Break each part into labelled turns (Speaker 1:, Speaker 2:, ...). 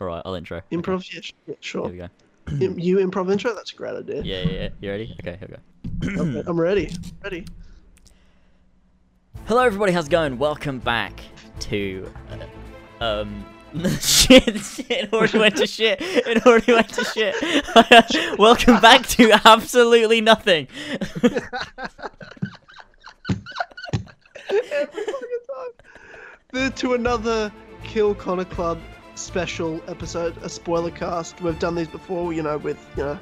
Speaker 1: All right, I'll intro. Okay,
Speaker 2: Improv, yeah, sh- yeah,
Speaker 1: Here
Speaker 2: sure.
Speaker 1: we go.
Speaker 2: You improv intro? That's a great idea.
Speaker 1: Yeah, yeah, yeah. You ready? Okay, here we go.
Speaker 2: Okay, I'm ready. Ready.
Speaker 1: Hello, everybody. How's it going? Welcome back to uh, um. shit, shit, it already went to shit. It already went to shit. Welcome back to absolutely nothing.
Speaker 2: Every fucking time. The, to another Kill Connor Club special episode, a spoiler cast. We've done these before, you know, with you know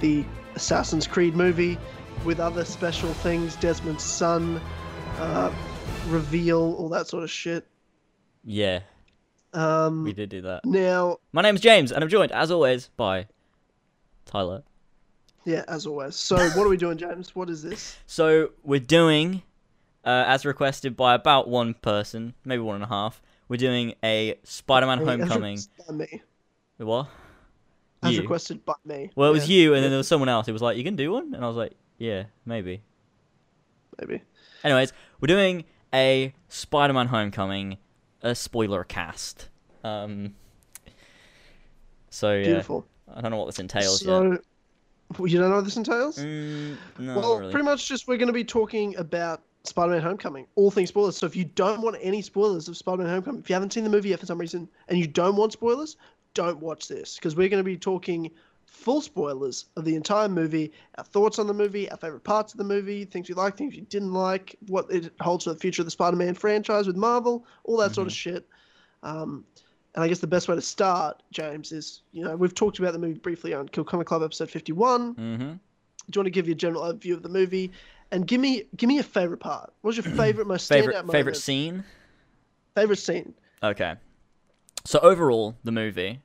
Speaker 2: the Assassin's Creed movie, with other special things, Desmond's son, uh, reveal, all that sort of shit.
Speaker 1: yeah,
Speaker 2: Um,
Speaker 1: we did do that.
Speaker 2: now,
Speaker 1: My name's James, and I'm joined, as always, by Tyler.
Speaker 2: yeah, as always. So, what are we doing, James? What is this?
Speaker 1: So we're doing, uh, as requested by about one person, maybe one and a half. We're doing a Spider-Man
Speaker 2: As
Speaker 1: Homecoming.
Speaker 2: requested by me.
Speaker 1: What?
Speaker 2: As
Speaker 1: You.
Speaker 2: requested by me.
Speaker 1: Well, it was you, and then there was someone else. It was like, "You can do one," and I was like, "Yeah, maybe."
Speaker 2: maybe.
Speaker 1: Anyways, we're doing a Spider-Man Homecoming, a spoiler cast. Um. So yeah,
Speaker 2: Beautiful.
Speaker 1: I don't know what this entails.
Speaker 2: So, well, you don't know what this entails?
Speaker 1: Mm, no,
Speaker 2: well,
Speaker 1: not really.
Speaker 2: pretty much just we're going to be talking about Spider-Man: Homecoming, all things spoilers. So if you don't want any spoilers of Spider-Man: Homecoming, if you haven't seen the movie yet for some reason, and you don't want spoilers, don't watch this because we're going to be talking full spoilers of the entire movie, our thoughts on the movie, our favorite parts of the movie, things you like, things you didn't like, what it holds for the future of the Spider-Man franchise with Marvel, all that sort of shit. Um, and I guess the best way to start, James, is you know we've talked about the movie briefly on Kill Connor Club episode fifty-one
Speaker 1: Mm-hmm.
Speaker 2: do you want to give you a general overview of the movie and give me give me a favorite part what's your favorite most
Speaker 1: Favorite
Speaker 2: standout
Speaker 1: favorite
Speaker 2: moment?
Speaker 1: scene.
Speaker 2: favorite scene
Speaker 1: Okay. So overall, the movie,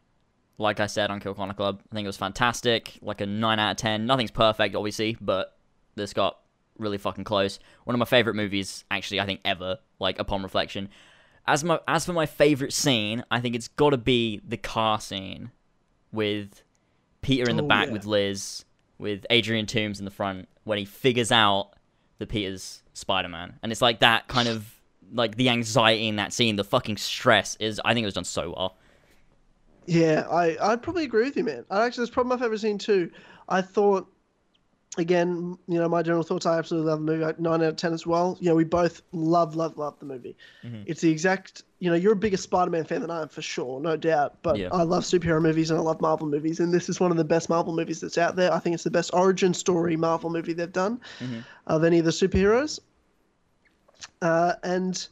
Speaker 1: like I said on Kill Connor Club, I think it was fantastic. Like a nine out of ten. Nothing's perfect, obviously, but this got really fucking close. One of my favorite movies, actually, I think ever. Like upon reflection, as my as for my favorite scene, I think it's got to be the car scene with Peter in the
Speaker 2: Oh,
Speaker 1: back
Speaker 2: yeah.
Speaker 1: with Liz, with Adrian Toomes in the front when he figures out that Peter's Spider Man, and it's like that kind of like the anxiety in that scene, the fucking stress is. I think it was done so well.
Speaker 2: yeah i i'd probably agree with you man i actually that's probably my favorite scene too i thought again you know my general thoughts i absolutely love the movie 9 out of 10 as well you know we both love love love the movie
Speaker 1: Mhm.
Speaker 2: it's the exact you know you're a bigger spider-man fan than i am for sure no doubt but
Speaker 1: Yeah.
Speaker 2: i love superhero movies and i love marvel movies and this is one of the best marvel movies that's out there i think it's the best origin story marvel movie they've done
Speaker 1: Mhm.
Speaker 2: of any of the superheroes uh, and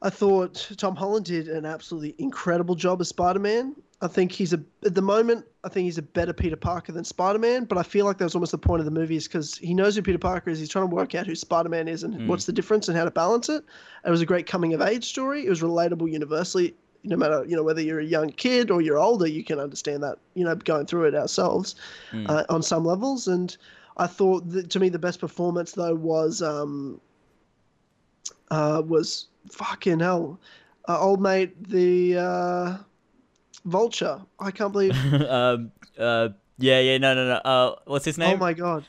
Speaker 2: I thought Tom Holland did an absolutely incredible job as Spider-Man. I think he's a at the moment. I think he's a better Peter Parker than Spider-Man. But I feel like that was almost the point of the movie, is because he knows who Peter Parker is. He's trying to work out who Spider-Man is and
Speaker 1: Mm.
Speaker 2: what's the difference and how to balance it. It was a great coming of age story. It was relatable universally. No matter you know whether you're a young kid or you're older, you can understand that. You know, going through it ourselves
Speaker 1: Mm.
Speaker 2: uh, on some levels. And I thought that, to me the best performance though was um, uh, was fucking hell, uh, old mate the uh, vulture. I can't believe.
Speaker 1: um, uh, yeah, yeah, no, no, no. Uh, what's his name?
Speaker 2: oh my god.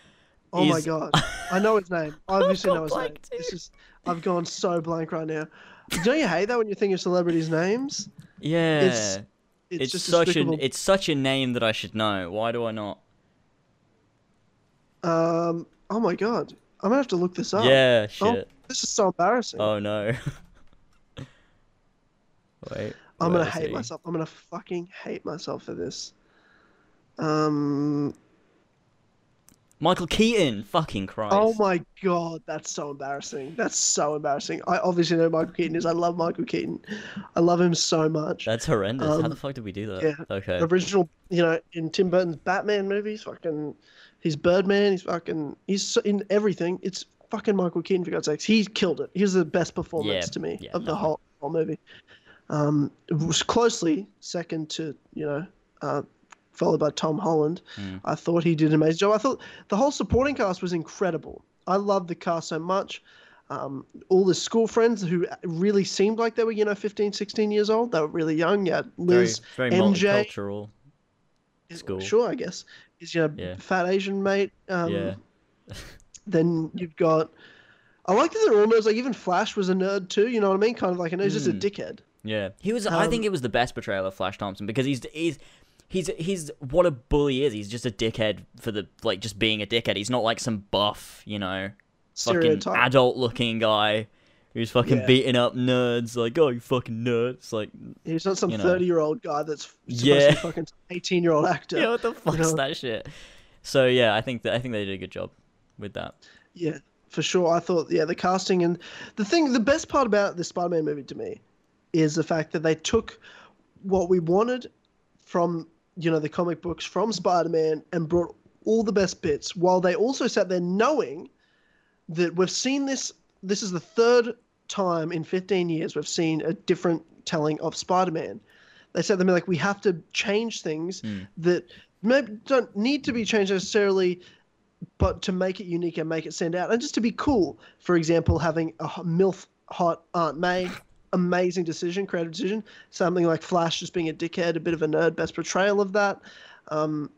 Speaker 2: Oh my god. I know his name. I obviously
Speaker 1: I've
Speaker 2: know his
Speaker 1: gone
Speaker 2: name.
Speaker 1: blank
Speaker 2: This
Speaker 1: too.
Speaker 2: is. I've gone so blank right now. Don't you hate that when you think of celebrities' names?
Speaker 1: yeah,
Speaker 2: it's-
Speaker 1: it's,
Speaker 2: It's, just
Speaker 1: such an it's such a name that I should know. Why do I not?
Speaker 2: Um. Oh my god. I'm gonna have to look this up.
Speaker 1: Yeah,
Speaker 2: Oh,
Speaker 1: shit.
Speaker 2: This is so embarrassing.
Speaker 1: Oh, no. Wait.
Speaker 2: I'm gonna hate myself. I'm gonna fucking hate myself for this. Um.
Speaker 1: Michael Keaton. Fucking Christ.
Speaker 2: Oh my god, that's so embarrassing. That's so embarrassing. I obviously know who Michael Keaton is. I love Michael Keaton. I love him so much.
Speaker 1: That's horrendous. How
Speaker 2: Um,
Speaker 1: the fuck did we do that?
Speaker 2: yeah.
Speaker 1: Okay.
Speaker 2: The original, you know, in Tim Burton's Batman movies, fucking, he's Birdman. He's fucking, he's in everything. It's fucking Michael Keaton for God's sakes. He killed it. He was the best performance
Speaker 1: Yeah,
Speaker 2: to me
Speaker 1: yeah,
Speaker 2: of the whole whole movie. Um, it was closely second to you know, uh, followed by Tom Holland.
Speaker 1: Mm.
Speaker 2: I thought he did an amazing job. I thought the whole supporting cast was incredible. I loved the cast so much. Um, all the school friends who really seemed like they were, you know, 15, 16 years old. They were really young. Yeah,
Speaker 1: Very,
Speaker 2: Liz,
Speaker 1: very
Speaker 2: MJ.
Speaker 1: multicultural. school.
Speaker 2: Sure, I guess. Is your
Speaker 1: Yeah.
Speaker 2: fat Asian mate. Um,
Speaker 1: Yeah.
Speaker 2: Then you've got. I like that they're almost like even Flash was a nerd too. You know what I mean? Kind of like, and he's just a
Speaker 1: Mm.
Speaker 2: dickhead.
Speaker 1: Yeah, he was. I think
Speaker 2: Um,
Speaker 1: it was the best portrayal of Flash Thompson because he's he's he's he's what a bully is. He's just a dickhead for the like just being a dickhead. He's not like some buff, you know, fucking adult looking guy who's fucking
Speaker 2: Yeah.
Speaker 1: beating up nerds. Like, oh, you fucking nerds. It's like,
Speaker 2: He's not some
Speaker 1: you know.
Speaker 2: thirty-year-old guy that's supposed
Speaker 1: Yeah.
Speaker 2: to be fucking eighteen-year-old actor.
Speaker 1: yeah, what the fuck's
Speaker 2: know?
Speaker 1: that shit? So yeah, I think that I think they did a good job with that.
Speaker 2: Yeah, for sure. I thought, yeah, the casting and the thing, the best part about the Spider-Man movie to me is the fact that they took what we wanted from, you know, the comic books from Spider-Man and brought all the best bits, while they also sat there knowing that we've seen this. This is the third time in 15 years we've seen a different telling of Spider-Man. They said to me like we have to change things hmm. that maybe don't need to be changed necessarily but to make it unique and make it stand out and just to be cool. For example, having a MILF hot Aunt May, amazing decision, creative decision. Something like Flash just being a dickhead, a bit of a nerd, best portrayal of that. Um,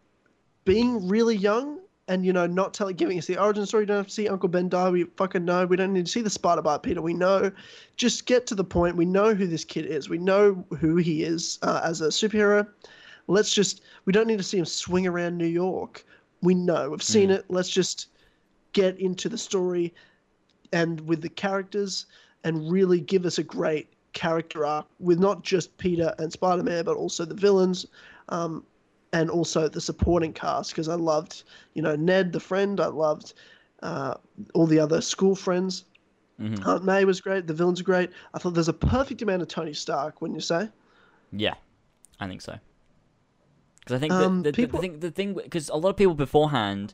Speaker 2: being really young and, you know, not telling, giving us the origin story. You don't have to see Uncle Ben die. We fucking know. We don't need to see the spider bite, Peter. We know. Just get to the point. We know who this kid is. We know who he is uh, as a superhero. Let's just, we don't need to see him swing around New York. We know. We've seen it. Let's just get into the story and with the characters and really give us a great character arc with not just Peter and Spider Man, but also the villains um, and also the supporting cast. Because I loved, you know, Ned, the friend. I loved uh, all the other school friends.
Speaker 1: Mhm.
Speaker 2: Aunt May was great. The villains are great. I thought there's a perfect amount of Tony Stark, wouldn't you say?
Speaker 1: Yeah, I think so. Because I think
Speaker 2: Um,
Speaker 1: the, the,
Speaker 2: people-
Speaker 1: the thing, the thing, because a lot of people beforehand,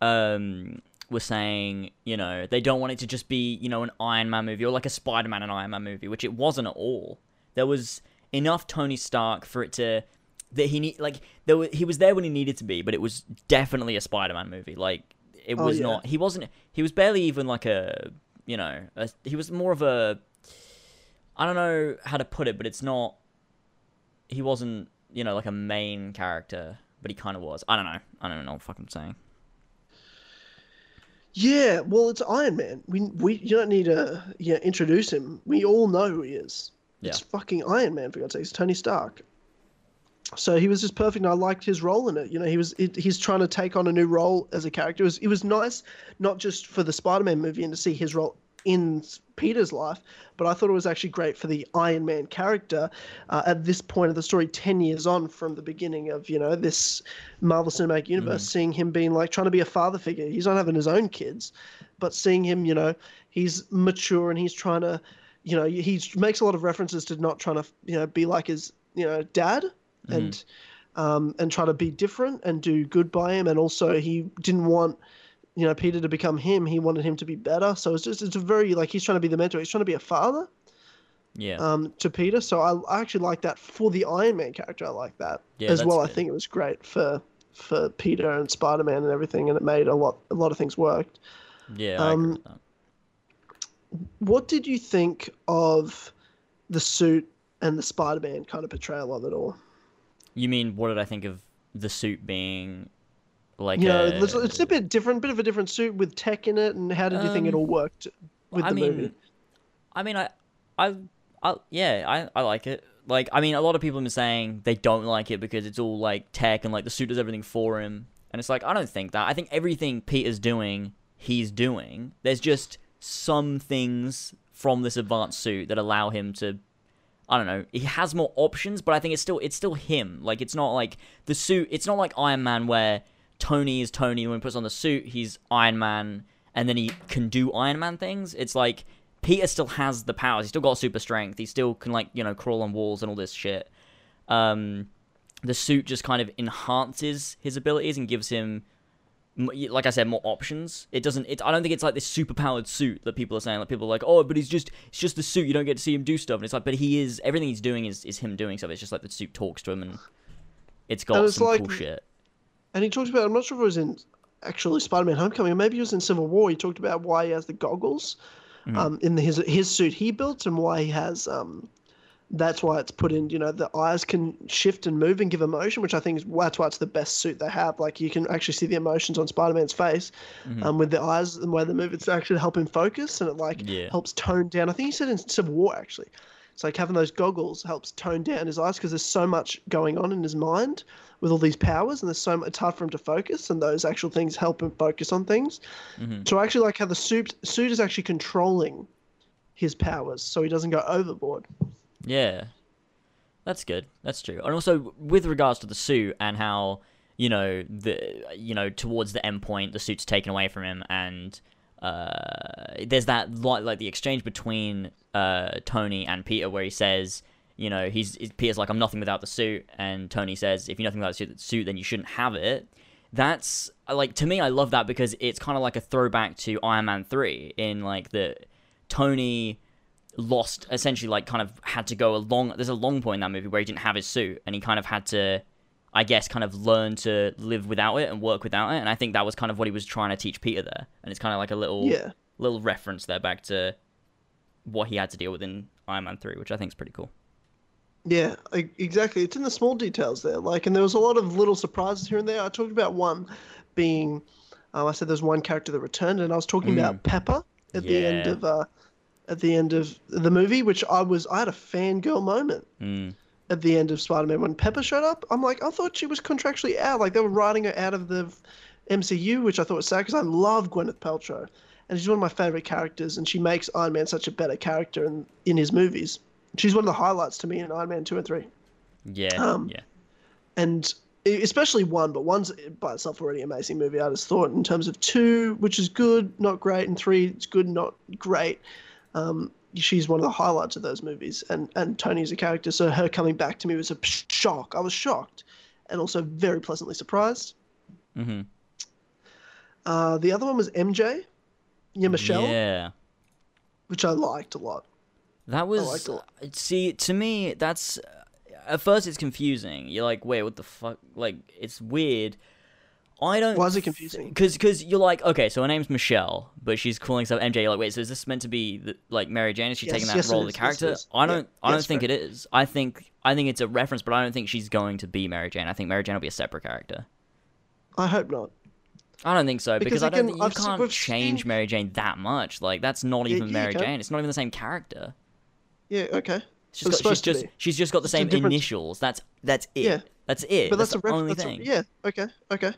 Speaker 1: um, were saying, you know, they don't want it to just be, you know, an Iron Man movie or like a Spider Man and Iron Man movie, which it wasn't at all. There was enough Tony Stark for it to that he need like there was, he was there when he needed to be, but it was definitely a Spider Man movie. Like it
Speaker 2: Oh,
Speaker 1: was
Speaker 2: yeah.
Speaker 1: not. He wasn't. He was barely even like a, you know, a, he was more of a. I don't know how to put it, but it's not he wasn't, you know, like a main character, but he kind of was. I don't know. I don't know what the fuck I'm saying.
Speaker 2: Yeah, well, it's Iron Man. We we you don't need to yeah introduce him. We all know who he is. It's fucking Iron Man for God's sake. It's Tony Stark. So he was just perfect, and I liked his role in it. You know, he was it, he's trying to take on a new role as a character. It was it was nice, not just for the Spider-Man movie and to see his role in Peter's life, but I thought it was actually great for the Iron Man character uh, at this point of the story, ten years on from the beginning of you know this Marvel Cinematic Universe, seeing him being like trying to be a father figure. He's not having his own kids, but seeing him, you know, he's mature and he's trying to, you know, he makes a lot of references to not trying to, you know, be like his, you know, dad, and um, and try to be different and do good by him, and also he didn't want. You know, Peter to become him. He wanted him to be better. So it's just, it's a very, like, he's trying to be the mentor. He's trying to be a father
Speaker 1: Yeah.
Speaker 2: um, to Peter. So I, I actually like that for the Iron Man character. I like that
Speaker 1: Yeah,
Speaker 2: as well. I think it was great for for Peter and Spider Man and everything, and it made a lot a lot of things worked.
Speaker 1: yeah,
Speaker 2: um. What did you think of the suit and the Spider Man kind of portrayal of it all?
Speaker 1: You mean what did I think of the suit being like
Speaker 2: You
Speaker 1: a,
Speaker 2: it's, it's a bit different, bit of a different suit with tech in it, and how did you think it
Speaker 1: Um,
Speaker 2: all worked with
Speaker 1: I
Speaker 2: the
Speaker 1: mean,
Speaker 2: movie?
Speaker 1: I mean, I, I, I, yeah, I, I like it. Like, I mean, a lot of people have been saying they don't like it because it's all like tech and like the suit does everything for him, and it's like I don't think that. I think everything Peter's doing, he's doing. There's just some things from this advanced suit that allow him to. I don't know. He has more options, but I think it's still it's still him. Like it's not like the suit. It's not like Iron Man where Tony is Tony when he puts on the suit. He's Iron Man, and then he can do Iron Man things. It's like Peter still has the powers. He's still got super strength. He still can like you know crawl on walls and all this shit. Um, the suit just kind of enhances his abilities and gives him, like I said, more options. It doesn't. It, I don't think it's like this super powered suit that people are saying. Like people are like, oh, but he's just it's just the suit. You don't get to see him do stuff. And it's like, but he is everything he's doing is is him doing stuff. It's just like the suit talks to him and it's got
Speaker 2: And it's
Speaker 1: some
Speaker 2: like-
Speaker 1: cool shit.
Speaker 2: And he talked about, I'm not sure if it was in actually Spider Man Homecoming, or maybe it was in Civil War. He talked about why he has the goggles
Speaker 1: Mm-hmm.
Speaker 2: um, in the, his his suit he built and why he has. Um, that's why it's put in, you know, the eyes can shift and move and give emotion, which I think is that's why it's the best suit they have. Like you can actually see the emotions on Spider Man's face
Speaker 1: Mm-hmm.
Speaker 2: um, with the eyes and the way they move. It's actually to help him focus and it like
Speaker 1: Yeah.
Speaker 2: helps tone down. I think he said in Civil War actually So like having those goggles helps tone down his eyes because there's so much going on in his mind with all these powers, and there's so much, it's hard for him to focus, and those actual things help him focus on things.
Speaker 1: Mhm.
Speaker 2: So I actually like how the suit suit is actually controlling his powers, so he doesn't go overboard.
Speaker 1: Yeah. That's good. That's true. And also with regards to the suit and how, you know, the you know, towards the end point the suit's taken away from him and uh there's that like like the exchange between uh Tony and Peter where he says, you know, he's Peter's like I'm nothing without the suit and Tony says if you're nothing without the suit, suit then you shouldn't have it. That's like to me I love that because it's kind of like a throwback to Iron Man 3 in like the Tony lost essentially like kind of had to go a long there's a long point in that movie where he didn't have his suit and he kind of had to i guess kind of learn to live without it and work without it and i think that was kind of what he was trying to teach peter there and it's kind of like a little
Speaker 2: Yeah.
Speaker 1: little reference there back to what he had to deal with in iron man 3 which i think is pretty cool
Speaker 2: Yeah, exactly. It's in the small details there. Like, and there was a lot of little surprises here and there. I talked about one being, um, I said there's one character that returned, and I was talking about Pepper at the end of, uh, at the end of the movie, which I was, I had a fangirl moment
Speaker 1: mm.
Speaker 2: at the end of Spider-Man when Pepper showed up. I'm like, I thought she was contractually out. Like they were writing her out of the MCU, which I thought was sad because I love Gwyneth Paltrow, and she's one of my favorite characters, and she makes Iron Man such a better character in in his movies. She's one of the highlights to me in Iron Man two and three,
Speaker 1: yeah
Speaker 2: Um,
Speaker 1: yeah
Speaker 2: and especially one. But one's by itself already amazing movie. I just thought in terms of two, which is good, not great, and three, it's good, not great. Um, she's one of the highlights of those movies, and and Tony's a character. So her coming back to me was a shock. I was shocked, and also very pleasantly surprised.
Speaker 1: hmm
Speaker 2: Uh, the other one was MJ, yeah, Michelle,
Speaker 1: yeah
Speaker 2: which I liked a lot.
Speaker 1: That was
Speaker 2: a uh,
Speaker 1: see to me that's uh, at first it's confusing. You're like, wait, what the fuck? Like it's weird. I don't.
Speaker 2: Why is it confusing?
Speaker 1: Because because you're like, okay, so her name's Michelle, but she's calling herself MJ. You're like, wait, so is this meant to be the, like Mary Jane? Is she
Speaker 2: Yes,
Speaker 1: taking that
Speaker 2: yes,
Speaker 1: role of the
Speaker 2: yes,
Speaker 1: character?
Speaker 2: is.
Speaker 1: I don't.
Speaker 2: Yeah,
Speaker 1: I don't
Speaker 2: yes,
Speaker 1: think
Speaker 2: fair.
Speaker 1: it is. I think I think it's a reference, but I don't think she's going to be Mary Jane. I think Mary Jane will be a separate character.
Speaker 2: I hope not.
Speaker 1: I don't think so because,
Speaker 2: Because
Speaker 1: I don't
Speaker 2: again,
Speaker 1: think you
Speaker 2: I've
Speaker 1: can't
Speaker 2: we've
Speaker 1: change
Speaker 2: seen-
Speaker 1: Mary Jane that much. Like that's not even
Speaker 2: yeah,
Speaker 1: Mary. Jane. It's not even the same character.
Speaker 2: Yeah, okay.
Speaker 1: She's,
Speaker 2: It's
Speaker 1: got, she's just
Speaker 2: be.
Speaker 1: she's just got the
Speaker 2: a
Speaker 1: same initials. That's that's it.
Speaker 2: Yeah.
Speaker 1: That's it.
Speaker 2: But that's,
Speaker 1: the
Speaker 2: a reference.
Speaker 1: only
Speaker 2: that's a-
Speaker 1: thing.
Speaker 2: yeah. Okay. Okay.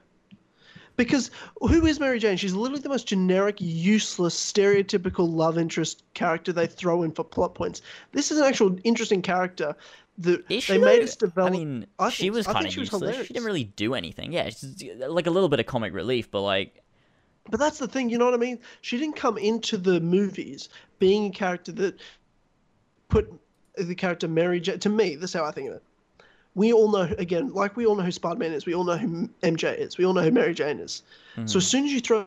Speaker 2: Because who is Mary Jane? She's literally the most generic, useless, stereotypical love interest character they throw in for plot points. This is an actual interesting character that
Speaker 1: Is
Speaker 2: they made us develop.
Speaker 1: I mean,
Speaker 2: I
Speaker 1: she
Speaker 2: think-
Speaker 1: was kind of
Speaker 2: she was
Speaker 1: useless. She didn't really do anything. Yeah, she's like a little bit of comic relief, but like,
Speaker 2: But that's the thing, you know what I mean? She didn't come into the movies being a character that put the character Mary Jane. To me, that's how I think of it. We all know, again, like we all know who Spider Man is, we all know who MJ is, we all know who Mary Jane is. So mm-hmm. as soon as you throw,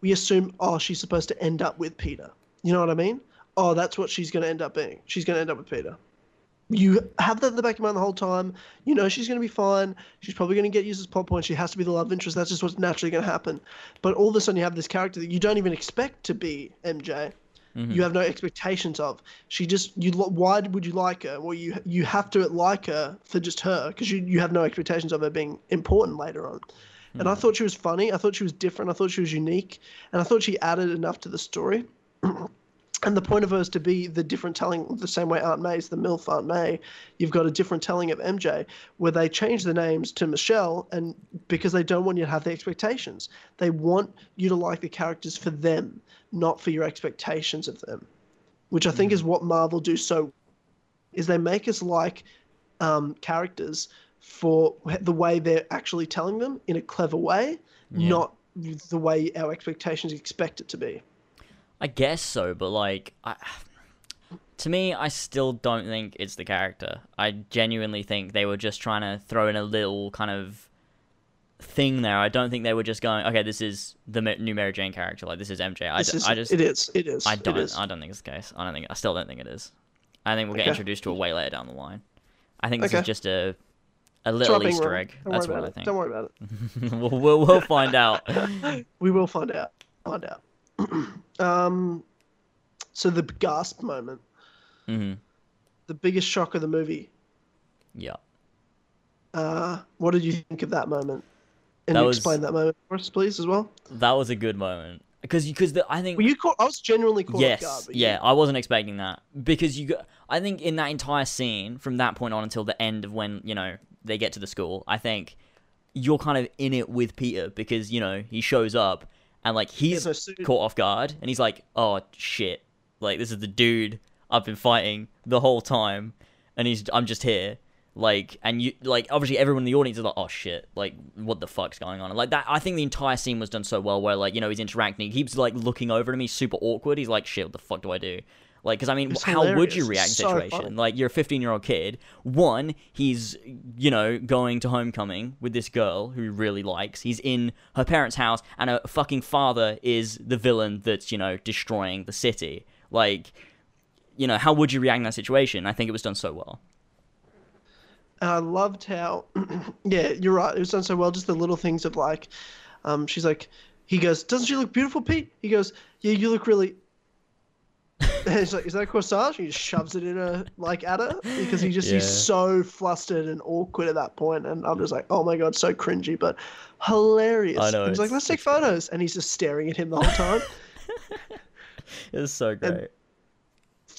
Speaker 2: we assume, oh, she's supposed to end up with Peter. You know what I mean? Oh, that's what she's going to end up being. She's going to end up with Peter. You have that in the back of your mind the whole time. You know she's going to be fine. She's probably going to get used as plot point. She has to be the love interest. That's just what's naturally going to happen. But all of a sudden, you have this character that you don't even expect to be MJ. Mm-hmm. You have no expectations of. She just you. Why would you like her? Well, you you have to like her for just her because you you have no expectations of her being important later on. And I mm-hmm. thought she was funny. I thought she was different. I thought she was unique, and I thought she added enough to the story. And the point of her is to be the different telling, the same way Aunt May's the MILF Aunt May. You've got a different telling of MJ, where they change the names to Michelle, and because they don't want you to have the expectations, they want you to like the characters for them, not for your expectations of them. Which I think is what Marvel do so, is they make us like um, characters for the way they're actually telling them in a clever way, not the way our expectations expect it to be.
Speaker 1: I guess so, but like, I, to me, I still don't think it's the character. I genuinely think they were just trying to throw in a little kind of thing there. I don't think they were just going, okay, this is the new Mary Jane character. Like this is MJ. I,
Speaker 2: is-
Speaker 1: I just,
Speaker 2: it is. It is.
Speaker 1: I don't,
Speaker 2: is.
Speaker 1: I don't think it's the case. I don't think, I still don't think it is. I think we'll get
Speaker 2: Okay.
Speaker 1: introduced to it way later down the line. I think this
Speaker 2: Okay.
Speaker 1: is just a a little
Speaker 2: Dropping
Speaker 1: Easter egg. That's what I think.
Speaker 2: it. Don't worry about it.
Speaker 1: we'll, we'll, we'll find out.
Speaker 2: We will find out. Find out. um, so the gasp moment,
Speaker 1: hmm
Speaker 2: the biggest shock of the movie.
Speaker 1: Yeah.
Speaker 2: Uh, what did you think of that moment? And
Speaker 1: That was-
Speaker 2: explain that moment for us, please, as well.
Speaker 1: that was a good moment. because because I think
Speaker 2: Were you caught? I was genuinely caught
Speaker 1: yes,
Speaker 2: guard.
Speaker 1: yeah, I wasn't expecting that because you. I think in that entire scene, from that point on until the end of when you know they get to the school, I think you're kind of in it with Peter because you know he shows up and like he's caught off guard and he's like, oh shit, like this is the dude I've been fighting the whole time, and he's I'm just here. Like and you like obviously everyone in the audience is like oh shit. Like what the fuck's going on? Like that I think the entire scene was done so well where like you know he's interacting he keeps like looking over at him he's super awkward. He's like shit what the fuck do I do like because I mean
Speaker 2: It's
Speaker 1: how would you react in
Speaker 2: so
Speaker 1: situation
Speaker 2: funny.
Speaker 1: like you're a 15 year old kid one he's you know going to homecoming with this girl who he really likes he's in her parents house and her fucking father is the villain that's you know destroying the city like you know how would you react in that situation i think it was done so well
Speaker 2: And I loved how, yeah, you're right. It was done so well. Just the little things of like, um, she's like, he goes, "Doesn't she look beautiful, Pete?" He goes, "Yeah, you look really." And he's like, "Is that a corsage?" He just shoves it in her, like at her, because he just he's so flustered and awkward at that point, and I'm just like, "Oh my god, so cringy, but hilarious."
Speaker 1: I know,
Speaker 2: he's like, "Let's take
Speaker 1: it's
Speaker 2: photos," and he's just staring at him the whole time.
Speaker 1: it was so great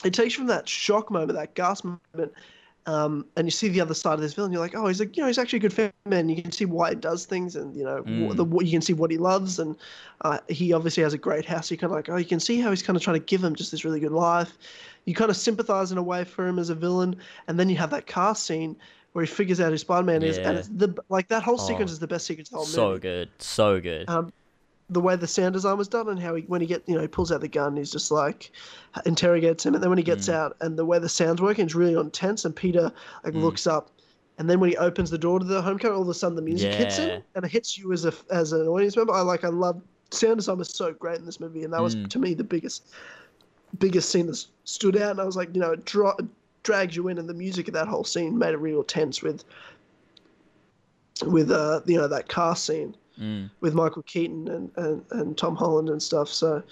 Speaker 2: it takes from that shock moment, that gasp moment, um, and you see the other side of this villain. You're like, oh, he's like, you know, he's actually a good man. You can see why he does things, and you know, wh- the, what you can see what he loves, and uh, he obviously has a great house. You kind of like, oh, you can see how he's kind of trying to give him just this really good life. You kind of sympathize in a way for him as a villain, and then you have that car scene where he figures out who Spider-Man is, and it's the like that whole sequence
Speaker 1: Oh,
Speaker 2: is the best sequence of the whole
Speaker 1: so
Speaker 2: movie.
Speaker 1: good so good
Speaker 2: Um, the way the sound design was done and how he when he get you know he pulls out the gun he's just like interrogates him and then when he gets
Speaker 1: Mm.
Speaker 2: out and the way the sound's working is really intense and Peter like
Speaker 1: Mm.
Speaker 2: looks up and then when he opens the door to the homecoming all of a sudden the music hits him and it hits you as a as an audience member I like I love sound design was so great in this movie and that was
Speaker 1: Mm.
Speaker 2: to me the biggest biggest scene that stood out and I was like you know it, dra- it drags you in and the music of that whole scene made it real tense with with uh you know that car scene
Speaker 1: Mm.
Speaker 2: with Michael Keaton and, and, and Tom Holland and stuff. So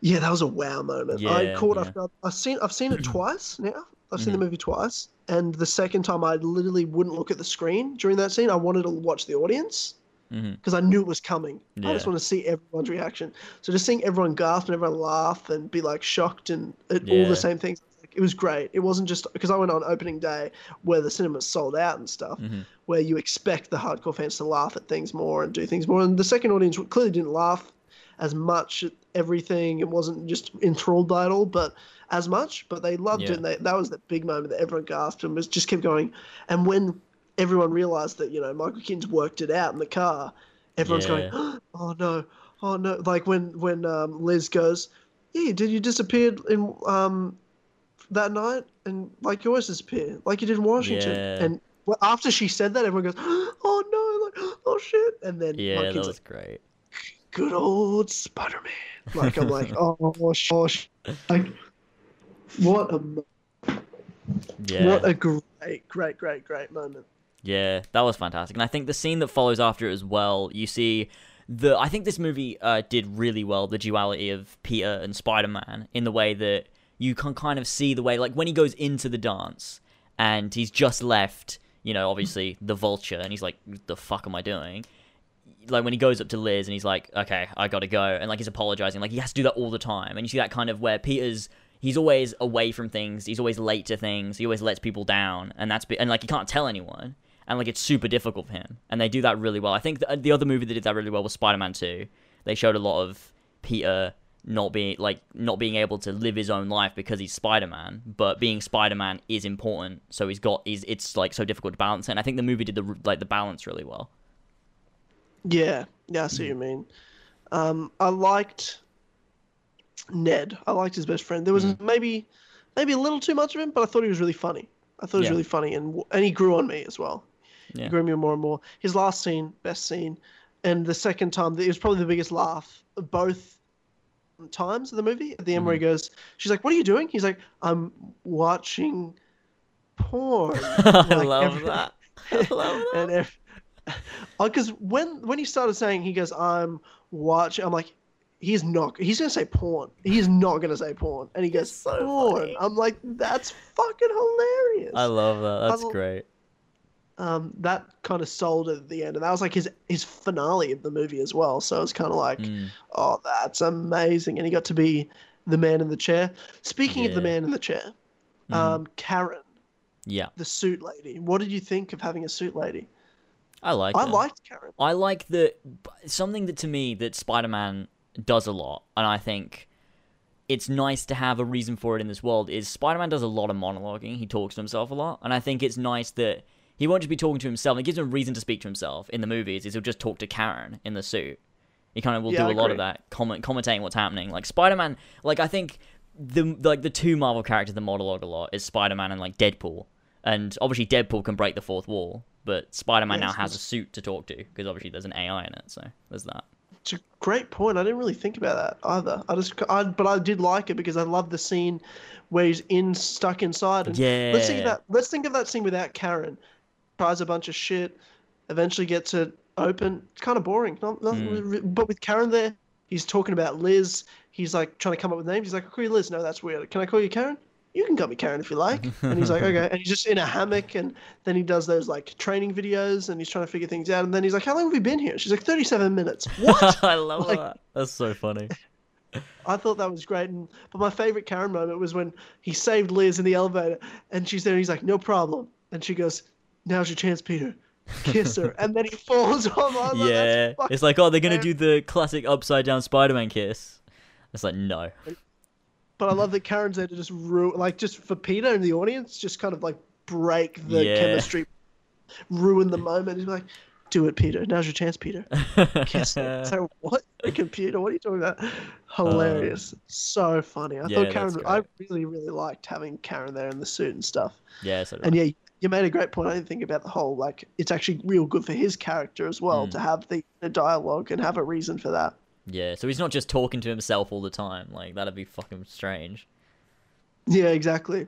Speaker 2: yeah, that was a wow moment. I
Speaker 1: Yeah,
Speaker 2: caught
Speaker 1: yeah.
Speaker 2: guard. I've seen I've seen it twice now. I've seen the movie twice, and the second time I literally wouldn't look at the screen during that scene. I wanted to watch the audience because I knew it was coming. I just want to see everyone's reaction. So just seeing everyone gasp and everyone laugh and be like shocked and at all the same things. It was great. It wasn't just because I went on opening day where the cinemas sold out and stuff,
Speaker 1: Mhm.
Speaker 2: where you expect the hardcore fans to laugh at things more and do things more. And the second audience clearly didn't laugh as much at everything. It wasn't just enthralled by it all, but as much. But they loved
Speaker 1: Yeah.
Speaker 2: it. And they, that was the big moment that everyone gasped and was just kept going. And when everyone realized that you know Michael Kins worked it out in the car, everyone's
Speaker 1: Yeah.
Speaker 2: going, "Oh no, oh no!" Like when when um, Liz goes, "Yeah, did you disappeared in um that night and like you always disappear, like you did in Washington?"
Speaker 1: Yeah.
Speaker 2: And after she said that, everyone goes, "Oh no!" Like, "Oh shit!" And then
Speaker 1: yeah that was
Speaker 2: like,
Speaker 1: great
Speaker 2: "Good old Spider-Man." Like I'm like, "Oh, sh- oh sh-. like what a
Speaker 1: yeah
Speaker 2: what a great, great, great, great moment."
Speaker 1: Yeah, that was fantastic. And I think the scene that follows after it as well, you see the I think this movie uh, did really well the duality of Peter and Spider-Man in the way that you can kind of see the way like when he goes into the dance and he's just left, you know, obviously the vulture and he's like the fuck am I doing? Like when he goes up to Liz and he's like, "Okay, I got to go." And like he's apologizing, like he has to do that all the time. And you see that kind of where Peter's he's always away from things. He's always late to things. He always lets people down, and that's be- and like he can't tell anyone, and like it's super difficult for him. And they do that really well. I think the, the other movie that did that really well was Spider Man Two. They showed a lot of Peter not being like not being able to live his own life because he's Spider Man, but being Spider Man is important. So he's got he's it's like so difficult to balance it. And I think the movie did the like the balance really well.
Speaker 2: Yeah, yeah, I see what you mean. Um, I liked Ned. I liked his best friend. There was
Speaker 1: Mm.
Speaker 2: maybe maybe a little too much of him, but I thought he was really funny. I thought he was
Speaker 1: Yeah.
Speaker 2: really funny, and and he grew on me as well.
Speaker 1: Yeah.
Speaker 2: He grew on me more and more. His last scene, best scene, and the second time, it was probably the biggest laugh of both times of the movie. At the end, where he
Speaker 1: Mm-hmm.
Speaker 2: goes, she's like, "What are you doing?" He's like, "I'm watching porn."
Speaker 1: I love
Speaker 2: every-
Speaker 1: that. I love that.
Speaker 2: and if because when when he started saying he goes i'm watching i'm like he's not he's gonna say porn he's not gonna say porn and he goes
Speaker 1: so
Speaker 2: porn
Speaker 1: funny.
Speaker 2: i'm like that's fucking hilarious
Speaker 1: I love that. That's
Speaker 2: lo-
Speaker 1: great.
Speaker 2: Um, that kind of sold at the end, and that was like his his finale of the movie as well. So it was kind of like,
Speaker 1: Mm.
Speaker 2: oh, that's amazing, and he got to be the man in the chair. Speaking of the man in the chair,
Speaker 1: Mhm.
Speaker 2: um, Karen,
Speaker 1: yeah,
Speaker 2: the suit lady. What did you think of having a suit lady?
Speaker 1: I like.
Speaker 2: I
Speaker 1: her.
Speaker 2: liked Karen.
Speaker 1: I like the something that to me that Spider-Man does a lot, and I think it's nice to have a reason for it in this world. Is Spider-Man does a lot of monologuing. He talks to himself a lot, and I think it's nice that he won't just be talking to himself. It gives him a reason to speak to himself in the movies. Is he'll just talk to Karen in the suit. He kind of will
Speaker 2: Yeah,
Speaker 1: do
Speaker 2: I
Speaker 1: a lot of that, comment, commentating what's happening. Like Spider-Man, like I think the like the two Marvel characters that monologue a lot is Spider-Man and like Deadpool. And obviously Deadpool can break the fourth wall, but Spider-Man
Speaker 2: Yes,
Speaker 1: now has a suit to talk to because obviously there's an AI in it. So there's that.
Speaker 2: It's a great point. I didn't really think about that either. I just, I, but I did like it because I love the scene where he's in stuck inside. And Let's think of
Speaker 1: Yeah.
Speaker 2: that. Let's think of that scene without Karen. Tries a bunch of shit, eventually gets it open. It's kind of boring. Not, not,
Speaker 1: Hmm.
Speaker 2: But with Karen there, he's talking about Liz. He's like trying to come up with names. He's like, "I'll call you Liz." No, that's weird. Can I call you Karen? You can call me Karen if you like. And he's like, okay. And he's just in a hammock, and then he does those like training videos, and he's trying to figure things out. And then he's like, "How long have you been here?" She's like, "37 minutes." What?
Speaker 1: I love
Speaker 2: Like-
Speaker 1: that. That's so funny.
Speaker 2: I thought that was great. And but my favorite Karen moment was when he saved Liz in the elevator, and she's there, and he's like, "No problem," and she goes, "Now's your chance, Peter. Kiss her." and then he falls on. I was like, "That's
Speaker 1: yeah. It's like, oh, they're gonna do the classic upside down Spider-Man kiss. It's like, no.
Speaker 2: But I love that Karen's there to just ruin, like, just for Peter and the audience, just kind of like break the
Speaker 1: Yeah.
Speaker 2: chemistry, ruin the moment. He's like, "Do it, Peter. Now's your chance, Peter. Kiss her." so what? The computer? What are you talking about? Hilarious. so funny. I
Speaker 1: Uh, yeah,
Speaker 2: thought Karen. I really, really liked having Karen there in the suit and stuff.
Speaker 1: yeah, so
Speaker 2: And
Speaker 1: I.
Speaker 2: yeah, you made a great point. I didn't think about the whole like it's actually real good for his character as well
Speaker 1: Mm.
Speaker 2: to have the, the dialogue and have a reason for that.
Speaker 1: Yeah, so he's not just talking to himself all the time. Like that'd be fucking strange.
Speaker 2: Yeah, exactly.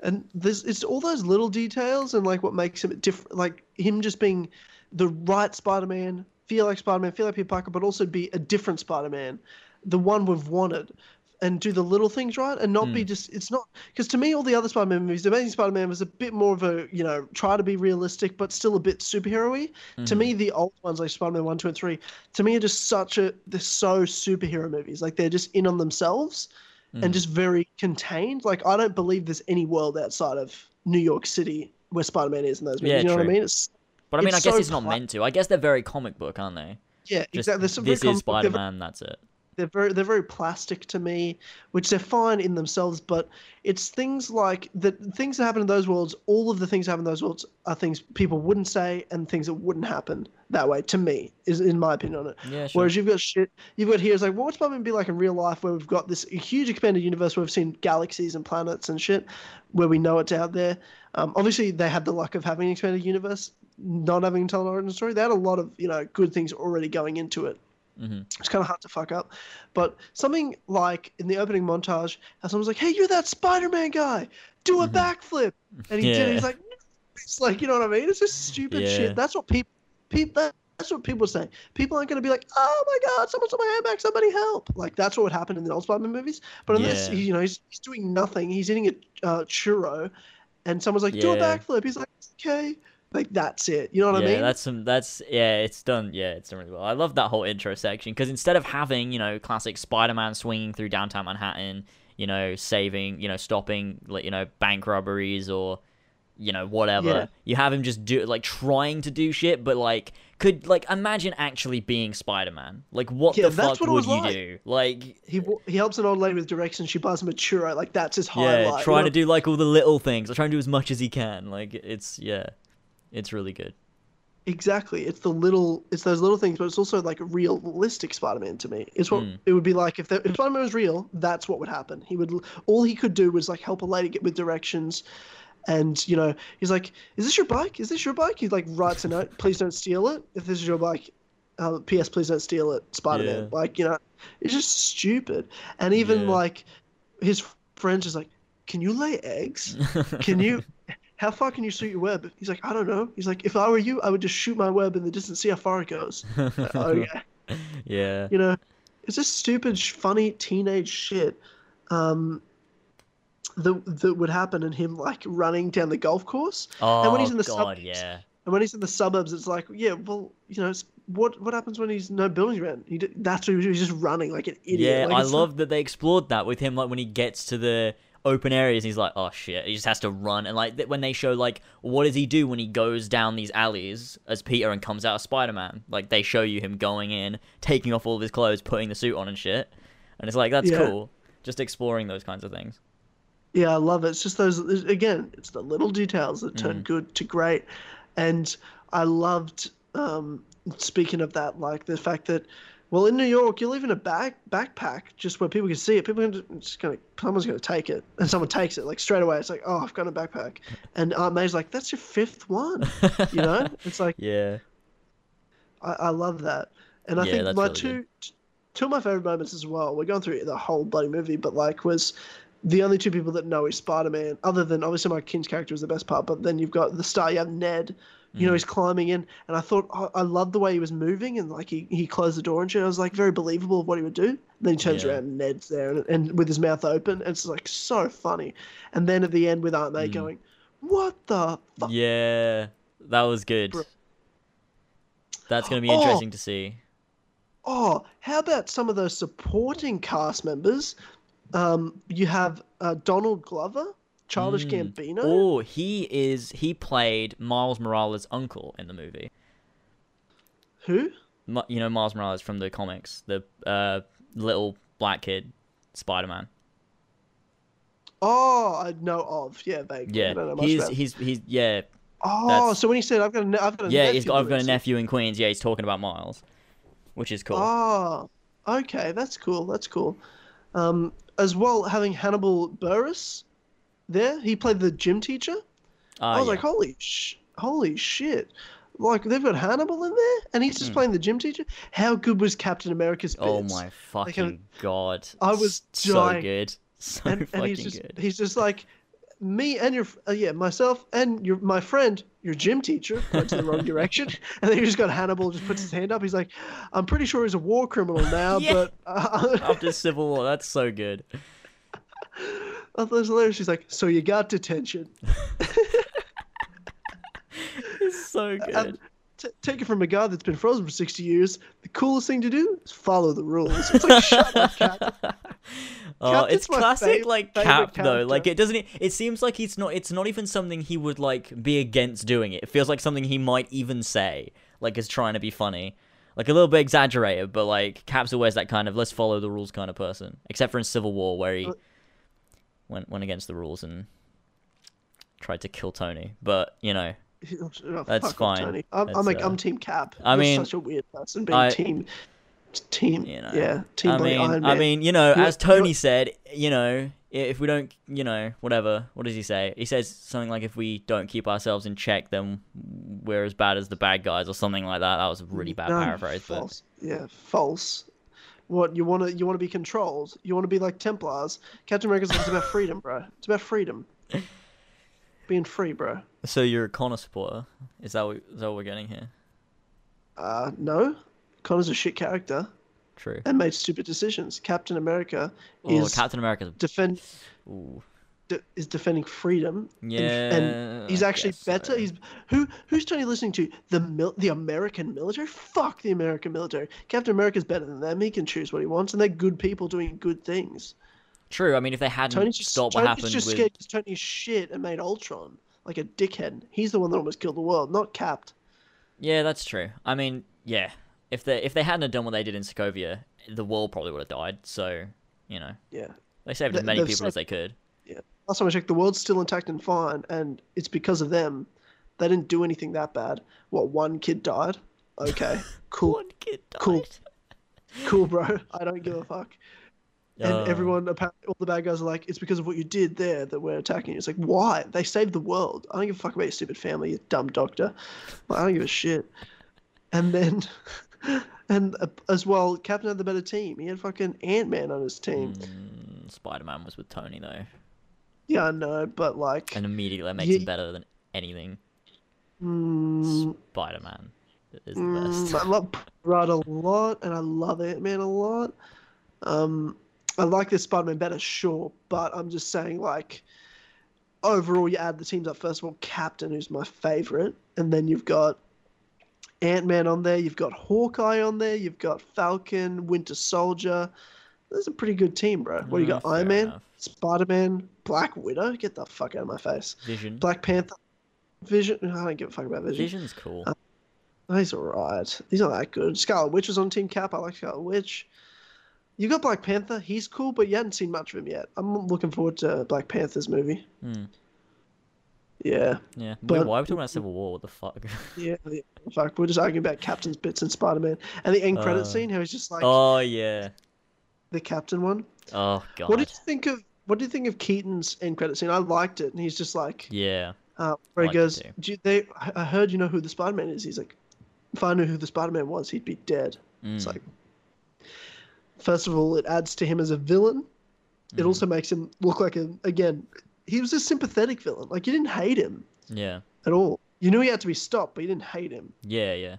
Speaker 2: And there's it's all those little details and like what makes him different, like him just being the right Spider-Man, feel like Spider-Man, feel like Peter Parker, but also be a different Spider-Man, the one we've wanted, and do the little things right and not be hmm. just. It's not because to me all the other Spider-Man movies, the Amazing Spider-Man was a bit more of a you know try to be realistic but still a bit superhero-y. To me, hmm. the old ones like Spider-Man one, two, and three, to me are just such a they're so superhero movies. Like they're just in on themselves hmm. and just very contained. Like I don't believe there's any world outside of New York City where Spider-Man is in those movies.
Speaker 1: Yeah,
Speaker 2: you know what I mean? It's
Speaker 1: But I mean, I guess
Speaker 2: so
Speaker 1: it's not meant to. I guess they're very comic book, aren't they?
Speaker 2: yeah,
Speaker 1: Just,
Speaker 2: exactly.
Speaker 1: This is
Speaker 2: they're-
Speaker 1: Spider-Man. That's it.
Speaker 2: They're very they're very plastic to me, which they're fine in themselves, but it's things like the things that happen in those worlds. All of the things that happen in those worlds are things people wouldn't say and things that wouldn't happen that way. To me, is in my opinion on it.
Speaker 1: Yeah, sure.
Speaker 2: Whereas you've got shit you've got here is like, what would Spider-Man be like in real life, where we've got this huge expanded universe where we've seen galaxies and planets and shit, where we know it's out there. Um, obviously, they had the luck of having an expanded universe, not having to tell an origin story. They had a lot of you know good things already going into it.
Speaker 1: Mhm.
Speaker 2: It's kind of hard to fuck up. But something like in the opening montage, how someone's like, hey, you're that Spider Man guy. Do a backflip. And he did.
Speaker 1: Mm-hmm.
Speaker 2: He's like, it's like, you know what I mean? It's just stupid
Speaker 1: Yeah.
Speaker 2: shit. That's what people, people, that's what people say. People aren't going to be like, oh my God, someone's on my handbag, somebody help. Like, that's what would happen in the old Spider Man movies. But in this,
Speaker 1: Yeah.
Speaker 2: he, you know, he's, he's doing nothing. He's eating a uh, churro. And someone's like, do a backflip. He's like, okay. Like, that's it. You know what
Speaker 1: yeah,
Speaker 2: I mean?
Speaker 1: that's some. That's yeah, it's done. Yeah, it's done really well. I love that whole intro section because instead of having you know classic Spider-Man swinging through downtown Manhattan, you know saving, you know stopping, like you know bank robberies or you know whatever,
Speaker 2: Yeah.
Speaker 1: you have him just do like trying to do shit, but like could like imagine actually being Spider-Man. Like what
Speaker 2: Yeah,
Speaker 1: the
Speaker 2: that's
Speaker 1: fuck
Speaker 2: what
Speaker 1: would you
Speaker 2: like.
Speaker 1: do? Like
Speaker 2: he he helps an old lady with directions. She buys him a churro. Like that's his highlight yeah,
Speaker 1: trying
Speaker 2: you
Speaker 1: to do like all the little things. I try and do as much as he can. Like it's yeah, it's really good.
Speaker 2: Exactly. It's the little. It's those little things, but it's also like realistic Spider-Man to me. It's what
Speaker 1: Hmm.
Speaker 2: it would be like if, the, if Spider-Man was real. That's what would happen. He would. All he could do was like help a lady get with directions, and you know he's like, "Is this your bike? Is this your bike?" He like writes a note. Please don't steal it. If this is your bike, uh, P.S. Please don't steal it, Spider-Man.
Speaker 1: Yeah.
Speaker 2: Like you know, it's just stupid. And even
Speaker 1: Yeah.
Speaker 2: like his friends is like, "Can you lay eggs?" Can you? How far can you shoot your web? He's like, I don't know. He's like, if I were you, I would just shoot my web in the distance, see how far it goes. Like, oh yeah,
Speaker 1: yeah.
Speaker 2: you know, it's just stupid, funny teenage shit. Um, that that would happen and him like running down the golf course.
Speaker 1: Oh
Speaker 2: when he's in the
Speaker 1: god,
Speaker 2: suburbs-
Speaker 1: yeah.
Speaker 2: And when he's in the suburbs, it's like, yeah, well, you know, it's, what what happens when he's no buildings around? He that's what he was, he just running like an idiot.
Speaker 1: Yeah,
Speaker 2: Like,
Speaker 1: I love that they explored that with him. Like when he gets to the open areas, he's like, "Oh shit!" He just has to run. And like when they show like, what does he do when he goes down these alleys as Peter and comes out as Spider Man? Like they show you him going in, taking off all of his clothes, putting the suit on and shit. And it's like that's
Speaker 2: Yeah.
Speaker 1: cool. Just exploring those kinds of things.
Speaker 2: Yeah, I love it. It's just those again. It's the little details that
Speaker 1: Mm.
Speaker 2: turn good to great, and I loved. Um, speaking of that, like the fact that, well, in New York, you live in a back backpack just where people can see it. People are just gonna, someone's gonna take it, and someone takes it like straight away. It's like, oh, I've got a backpack, and Aunt May's like, that's your fifth one. You know, it's like
Speaker 1: Yeah.
Speaker 2: I, I love that, and I
Speaker 1: Yeah,
Speaker 2: think my
Speaker 1: really
Speaker 2: two two of my favorite moments as well. We're going through the whole bloody movie, but like was the only two people that know is Spider Man, other than obviously my kid's character is the best part. But then you've got the star, you have Ned. You
Speaker 1: Mm.
Speaker 2: know, he's climbing in, and I thought I, I loved the way he was moving, and like he, he closed the door and shit. I was like very believable of what he would do. then he turns
Speaker 1: Yeah.
Speaker 2: around and Ned's there, and, and with his mouth open, and it's like so funny. And then at the end with Aunt May
Speaker 1: Mm.
Speaker 2: going, "What the fuck?"
Speaker 1: Yeah, that was good.
Speaker 2: Bro.
Speaker 1: That's gonna be
Speaker 2: Oh.
Speaker 1: interesting to see.
Speaker 2: Oh, how about some of those supporting cast members? Um, you have uh, Donald Glover, Childish
Speaker 1: Mm.
Speaker 2: Gambino.
Speaker 1: Oh, he is. He played Miles Morales' uncle in the movie.
Speaker 2: Who?
Speaker 1: You know Miles Morales from the comics, the uh, little black kid, Spider Man.
Speaker 2: Oh, I know of. Yeah, vaguely.
Speaker 1: Yeah,
Speaker 2: don't know much
Speaker 1: he's
Speaker 2: about.
Speaker 1: he's he's yeah
Speaker 2: Oh, so when he said I've got a, ne- I've got a
Speaker 1: yeah
Speaker 2: nephew
Speaker 1: he's got I've got a nephew in Queens. Yeah, he's talking about Miles, which is cool.
Speaker 2: Oh, okay, that's cool. That's cool. Um, as well, having Hannibal Buress there, he played the gym teacher.
Speaker 1: Ah,
Speaker 2: I was
Speaker 1: yeah.
Speaker 2: like, holy sh, holy shit! Like they've got Hannibal in there, and he's just
Speaker 1: Mm.
Speaker 2: playing the gym teacher. How good was Captain America's bits?
Speaker 1: oh my fucking
Speaker 2: um,
Speaker 1: god!
Speaker 2: I was
Speaker 1: so
Speaker 2: dying.
Speaker 1: good, so
Speaker 2: and,
Speaker 1: fucking
Speaker 2: and he's just
Speaker 1: good.
Speaker 2: he's just like me and your uh, yeah myself and your my friend your gym teacher went to the wrong direction and then you just got Hannibal just puts his hand up he's like I'm pretty sure he's a war criminal now
Speaker 1: Yeah.
Speaker 2: but uh,
Speaker 1: After Civil War, that's so good.
Speaker 2: I it hilarious she's like so you got detention
Speaker 1: It's so um, good.
Speaker 2: and t- take it from a guy that's been frozen for 60 years the coolest thing to do is follow the rules it's like shut up.
Speaker 1: Oh,
Speaker 2: Cap
Speaker 1: it's classic
Speaker 2: fav-
Speaker 1: like Cap though. Like it doesn't. It seems like he's not. It's not even something he would like be against doing. It, it feels like something he might even say, like is trying to be funny, like a little bit exaggerated. But like Cap's always that kind of let's follow the rules kind of person. Except for in Civil War where he went went against the rules and tried to kill Tony. But you know,
Speaker 2: Oh,
Speaker 1: That's fine.
Speaker 2: Tony. I'm,
Speaker 1: That's,
Speaker 2: I'm like
Speaker 1: uh,
Speaker 2: I'm team Cap
Speaker 1: I
Speaker 2: You're
Speaker 1: mean,
Speaker 2: such a weird person being
Speaker 1: I-
Speaker 2: team team
Speaker 1: you know.
Speaker 2: yeah team
Speaker 1: I mean,
Speaker 2: Iron
Speaker 1: I mean, you know, as Tony said, you know, if we don't, you know, whatever. What does he say? He says something like, "If we don't keep ourselves in check, then we're as bad as the bad guys," or something like that. That was a really bad
Speaker 2: No,
Speaker 1: paraphrase, but.
Speaker 2: Yeah, false. What you want to you want to be controlled? You want to be like Templars? Captain America's like, it's about freedom, bro. It's about freedom. Being free, bro.
Speaker 1: so you're a Connor supporter? Is that what, is that what we're getting here?
Speaker 2: Uh, no. Connor's a shit character
Speaker 1: True.
Speaker 2: and made stupid decisions. Captain America
Speaker 1: Oh,
Speaker 2: is
Speaker 1: Captain America's.
Speaker 2: defend
Speaker 1: Ooh.
Speaker 2: De- is defending freedom. and-
Speaker 1: Yeah.
Speaker 2: and he's actually better.
Speaker 1: so.
Speaker 2: He's who? Who's Tony listening to? The mil- the American military? Fuck the American military. Captain America's better than them. He can choose what he wants, and they're good people doing good things.
Speaker 1: True. I mean, if they hadn't
Speaker 2: Tony's just
Speaker 1: stopped what
Speaker 2: Tony's
Speaker 1: happened
Speaker 2: just
Speaker 1: with
Speaker 2: scared because Tony's shit and made Ultron like a dickhead. He's the one that almost killed the world, not Capped.
Speaker 1: Yeah, that's true. I mean, yeah. If they if they hadn't have done what they did in Sokovia, the world probably would have died. So, you know,
Speaker 2: Yeah.
Speaker 1: they saved as many people as they could.
Speaker 2: Last time I checked, the world's still intact and fine, and it's because of them. They didn't do anything that bad. What one kid died? Okay, cool,
Speaker 1: One kid died.
Speaker 2: Cool. cool, bro. I don't give a fuck. And
Speaker 1: Uh,
Speaker 2: everyone, apparently, all the bad guys are like, it's because of what you did there that we're attacking you. It's like, why? They saved the world. I don't give a fuck about your stupid family, you dumb doctor. Like, I don't give a shit. And then, and uh, as well, Captain had the better team. He had fucking Ant Man on his team.
Speaker 1: mm, Spider-Man was with Tony though,
Speaker 2: Yeah, I know, but like,
Speaker 1: and immediately that makes him better than anything.
Speaker 2: mm,
Speaker 1: Spider-Man is the
Speaker 2: mm,
Speaker 1: best.
Speaker 2: I love Rod a lot, and I love Ant Man a lot. Um, I like this Spider-Man better, sure, but I'm just saying like overall, you add the teams up. First of all, Captain, who's my favorite, and then you've got Ant Man on there. You've got Hawkeye on there. You've got Falcon, Winter Soldier. That's a pretty good team, bro. What do you
Speaker 1: Mm,
Speaker 2: got? Iron Man,
Speaker 1: enough.
Speaker 2: Spider Man, Black Widow. Get the fuck out of my face.
Speaker 1: Vision.
Speaker 2: Black Panther, Vision. I don't give a fuck about Vision.
Speaker 1: Vision's cool.
Speaker 2: Oh, he's alright. He's not that good. Scarlet Witch was on Team Cap. I like Scarlet Witch. You got Black Panther. He's cool, but you haven't seen much of him yet. I'm looking forward to Black Panther's movie.
Speaker 1: Hmm.
Speaker 2: Yeah.
Speaker 1: Yeah. Wait,
Speaker 2: But-
Speaker 1: why are we talking about Civil War? What the fuck?
Speaker 2: Yeah, yeah. Fuck, we're just arguing about Captain's bits and Spider Man. And the end credit
Speaker 1: Uh,
Speaker 2: scene, how he's just like
Speaker 1: oh yeah.
Speaker 2: the captain one.
Speaker 1: Oh god.
Speaker 2: What did you think of what do you think of Keaton's end credit scene? I liked it, and he's just like
Speaker 1: Yeah.
Speaker 2: uh, where he goes. Do you, they I heard you know who the Spider Man is. He's like, if I knew who the Spider Man was, he'd be dead. It's
Speaker 1: Mm.
Speaker 2: like first of all, it adds to him as a villain. It
Speaker 1: Mm.
Speaker 2: also makes him look like a again, he was a sympathetic villain. Like you didn't hate him
Speaker 1: Yeah.
Speaker 2: at all. You knew he had to be stopped, but you didn't hate him.
Speaker 1: Yeah. Yeah.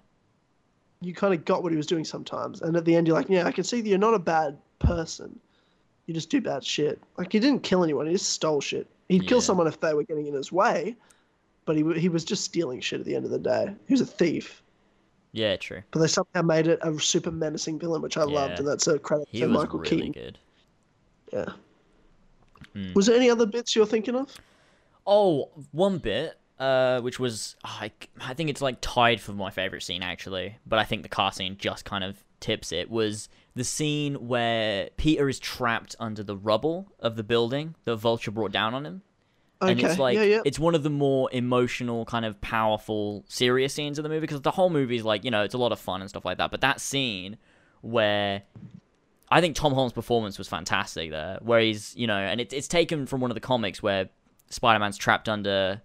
Speaker 2: you kind of got what he was doing sometimes. And at the end, you're like, yeah, I can see that you're not a bad person. You just do bad shit. Like, he didn't kill anyone, he just stole shit. He'd kill someone if they were getting in his way, but he, he was just stealing shit at the end of the day. He was a thief.
Speaker 1: Yeah. True.
Speaker 2: But they somehow made it a super menacing villain, which I loved, and that's a credit
Speaker 1: He
Speaker 2: to
Speaker 1: was
Speaker 2: Michael
Speaker 1: really
Speaker 2: Keaton.
Speaker 1: good.
Speaker 2: Yeah.
Speaker 1: Mm.
Speaker 2: Was there any other bits you're thinking of?
Speaker 1: Oh, one bit, uh, which was I, I think it's like tied for my favorite scene actually, but I think the car scene just kind of tips it. Was the scene where Peter is trapped under the rubble of the building that Vulture brought down on him,
Speaker 2: Okay.
Speaker 1: and it's like
Speaker 2: yeah, yeah.
Speaker 1: it's one of the more emotional, kind of powerful, serious scenes of the movie because the whole movie is like you know it's a lot of fun and stuff like that, but that scene where I think Tom Holland's performance was fantastic there, where he's you know, and it's it's taken from one of the comics where Spider-Man's trapped under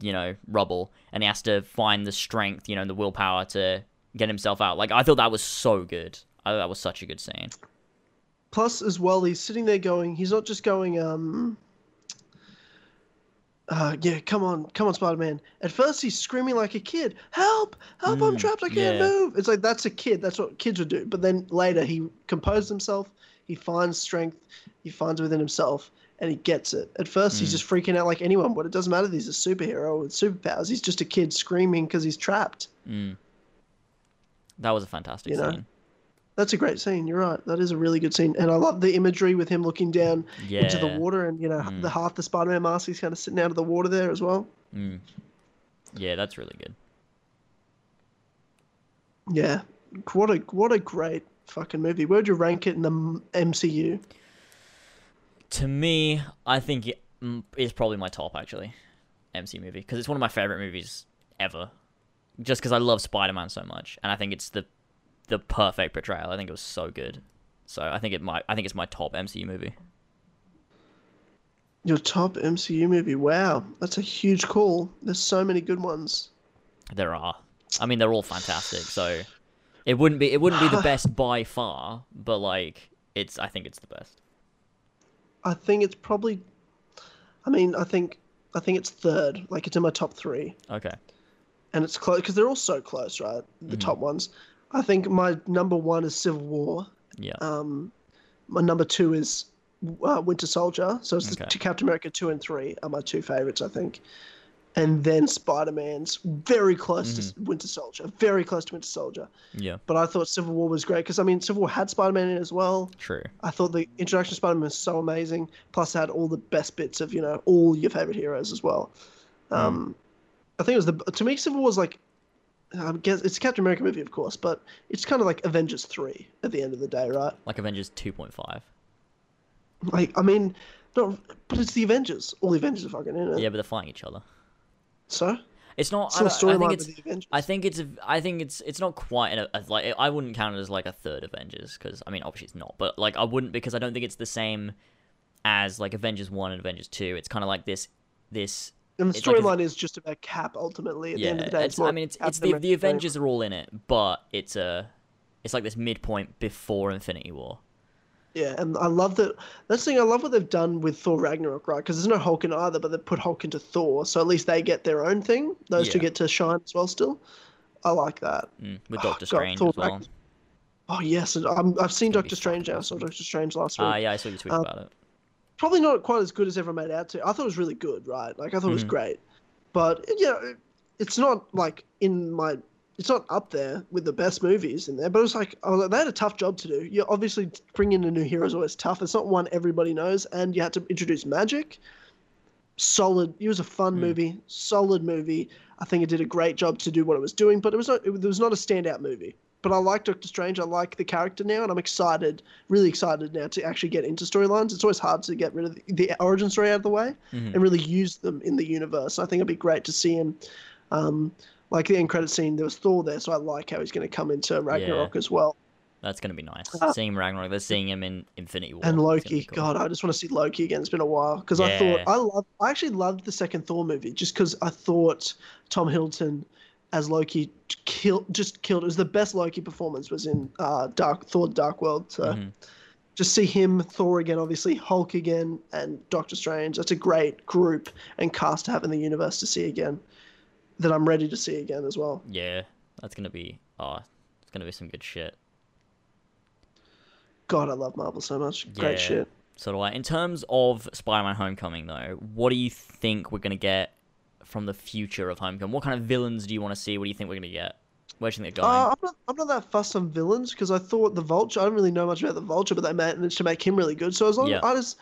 Speaker 1: you know rubble and he has to find the strength, you know, and the willpower to get himself out. Like I thought that was so good. I thought that was such a good scene.
Speaker 2: Plus, as well, he's sitting there going, he's not just going, um, uh, yeah, come on, come on, Spider Man. At first, he's screaming like a kid, help, help, I'm
Speaker 1: Mm,
Speaker 2: trapped, I can't
Speaker 1: yeah.
Speaker 2: move. It's like, that's a kid, that's what kids would do. But then later, he composed himself, he finds strength, he finds within himself, and he gets it. At first, he's
Speaker 1: Mm.
Speaker 2: just freaking out like anyone, but it doesn't matter that he's a superhero with superpowers. He's just a kid screaming because he's trapped.
Speaker 1: Mm. That was a fantastic
Speaker 2: You know?
Speaker 1: scene.
Speaker 2: That's a great scene. You're right. That is a really good scene, and I love the imagery with him looking down
Speaker 1: Yeah.
Speaker 2: into the water, and you know
Speaker 1: Mm.
Speaker 2: the half the Spider-Man mask he's kind of sitting out of the water there as well.
Speaker 1: Mm. Yeah, that's really good.
Speaker 2: Yeah, what a what a great fucking movie. Where'd you rank it in the MCU?
Speaker 1: To me, I think it mm, probably my top actually, MC movie because it's one of my favorite movies ever. Just because I love Spider-Man so much, and I think it's the the perfect portrayal. I think it was so good. So I think it might. I think it's my top MCU movie.
Speaker 2: Your top MCU movie? Wow, that's a huge call. There's so many good ones.
Speaker 1: There are. I mean, they're all fantastic. So it wouldn't be. It wouldn't be the best by far, but like it's. I think it's the best.
Speaker 2: I think it's probably. I mean, I think I think it's third. Like it's in my top three,
Speaker 1: Okay.
Speaker 2: and it's close because they're all so close, right? The
Speaker 1: Mhm.
Speaker 2: top ones. I think my number one is Civil War.
Speaker 1: Yeah.
Speaker 2: Um, my number two is uh, Winter Soldier. So it's the Captain America two and three are my two favorites, I think. And then Spider Man's very close to
Speaker 1: Mm-hmm.
Speaker 2: Winter Soldier, very close to Winter Soldier.
Speaker 1: Yeah.
Speaker 2: But I thought Civil War was great because I mean Civil War had Spider Man in it as well.
Speaker 1: True.
Speaker 2: I thought the introduction of Spider Man was so amazing. Plus, it had all the best bits of you know all your favorite heroes as well.
Speaker 1: Hmm.
Speaker 2: Um, I think it was the to me Civil War was like. I guess it's a Captain America movie, of course, but it's kind of like Avengers three at the end of the day, right?
Speaker 1: Like Avengers two point five.
Speaker 2: Like, I mean, no, but it's the Avengers. All the Avengers are fucking in it.
Speaker 1: Yeah, but they're fighting each other.
Speaker 2: So,
Speaker 1: It's not.
Speaker 2: a
Speaker 1: I, don't- I think it's. I think it's. a- I think it's. It's not quite an, a, like. I wouldn't count it as like a third Avengers because I mean obviously it's not. But like I wouldn't because I don't think it's the same as like Avengers one and Avengers two. It's kind of like this. This.
Speaker 2: And the
Speaker 1: it's like
Speaker 2: storyline is just about Cap. Ultimately, at the end of the day,
Speaker 1: It's,
Speaker 2: more
Speaker 1: I mean it's. It's the the. Avengers are all in it, but it's a. It's like this midpoint before Infinity War.
Speaker 2: Yeah, and I love that. That's the thing. I love what they've done with Thor Ragnarok, right? Because there's no Hulk in either, but they put Hulk into Thor, so at least they get their own thing. Those two get to shine as well. Still, I like that.
Speaker 1: Mm, with
Speaker 2: Oh,
Speaker 1: Doctor
Speaker 2: God,
Speaker 1: Strange
Speaker 2: Thor
Speaker 1: as well.
Speaker 2: Ragn- Oh yes, I'm, I've seen Doctor Strange now. I saw Doctor Strange last week.
Speaker 1: Ah, yeah, I saw you tweet
Speaker 2: Um,
Speaker 1: about it.
Speaker 2: Probably not quite as good as everyone made out to. I thought it was really good, right? Like I thought it was
Speaker 1: Mhm.
Speaker 2: great, but you know, it- it's not like in my. It's not up there with the best movies in there, but it was like oh, they had a tough job to do. You obviously bringing in a new hero is always tough. It's not one everybody knows, and you had to introduce magic. Solid. It was a fun
Speaker 1: Hmm.
Speaker 2: movie, solid movie. I think it did a great job to do what it was doing, but it was not. It was not a standout movie. But I like Doctor Strange. I like the character now, and I'm excited, really excited now to actually get into storylines. It's always hard to get rid of the, the origin story out of the way
Speaker 1: Mhm.
Speaker 2: and really use them in the universe. I think it'd be great to see him. Um, like the end credit scene, there was Thor there, so I like how he's going to come into Ragnarok as well.
Speaker 1: That's gonna be nice.
Speaker 2: Uh,
Speaker 1: seeing Ragnarok, they're seeing him in Infinity War.
Speaker 2: And Loki,
Speaker 1: cool.
Speaker 2: God, I just want to see Loki again. It's been a while because I thought I love, I actually loved the second Thor movie just because I thought Tom Hiddleston as Loki just killed. It was the best Loki performance was in uh, Dark Thor: Dark World. So
Speaker 1: Mhm.
Speaker 2: just see him, Thor again, obviously Hulk again, and Doctor Strange. That's a great group and cast to have in the universe to see again. That I'm ready to see again as well.
Speaker 1: Yeah, that's gonna be. Oh, it's gonna be some good shit.
Speaker 2: God, I love Marvel so much. Great
Speaker 1: Yeah.
Speaker 2: shit.
Speaker 1: So do I. In terms of Spider-Man: Homecoming, though, what do you think we're gonna get from the future of Homecoming? What kind of villains do you want to see? What do you think we're gonna get? Where do you think they're going?
Speaker 2: Uh, I'm, not, I'm not that fussed on villains because I thought the Vulture. I don't really know much about the Vulture, but they managed to make him really good. So as long
Speaker 1: Yeah.
Speaker 2: as I just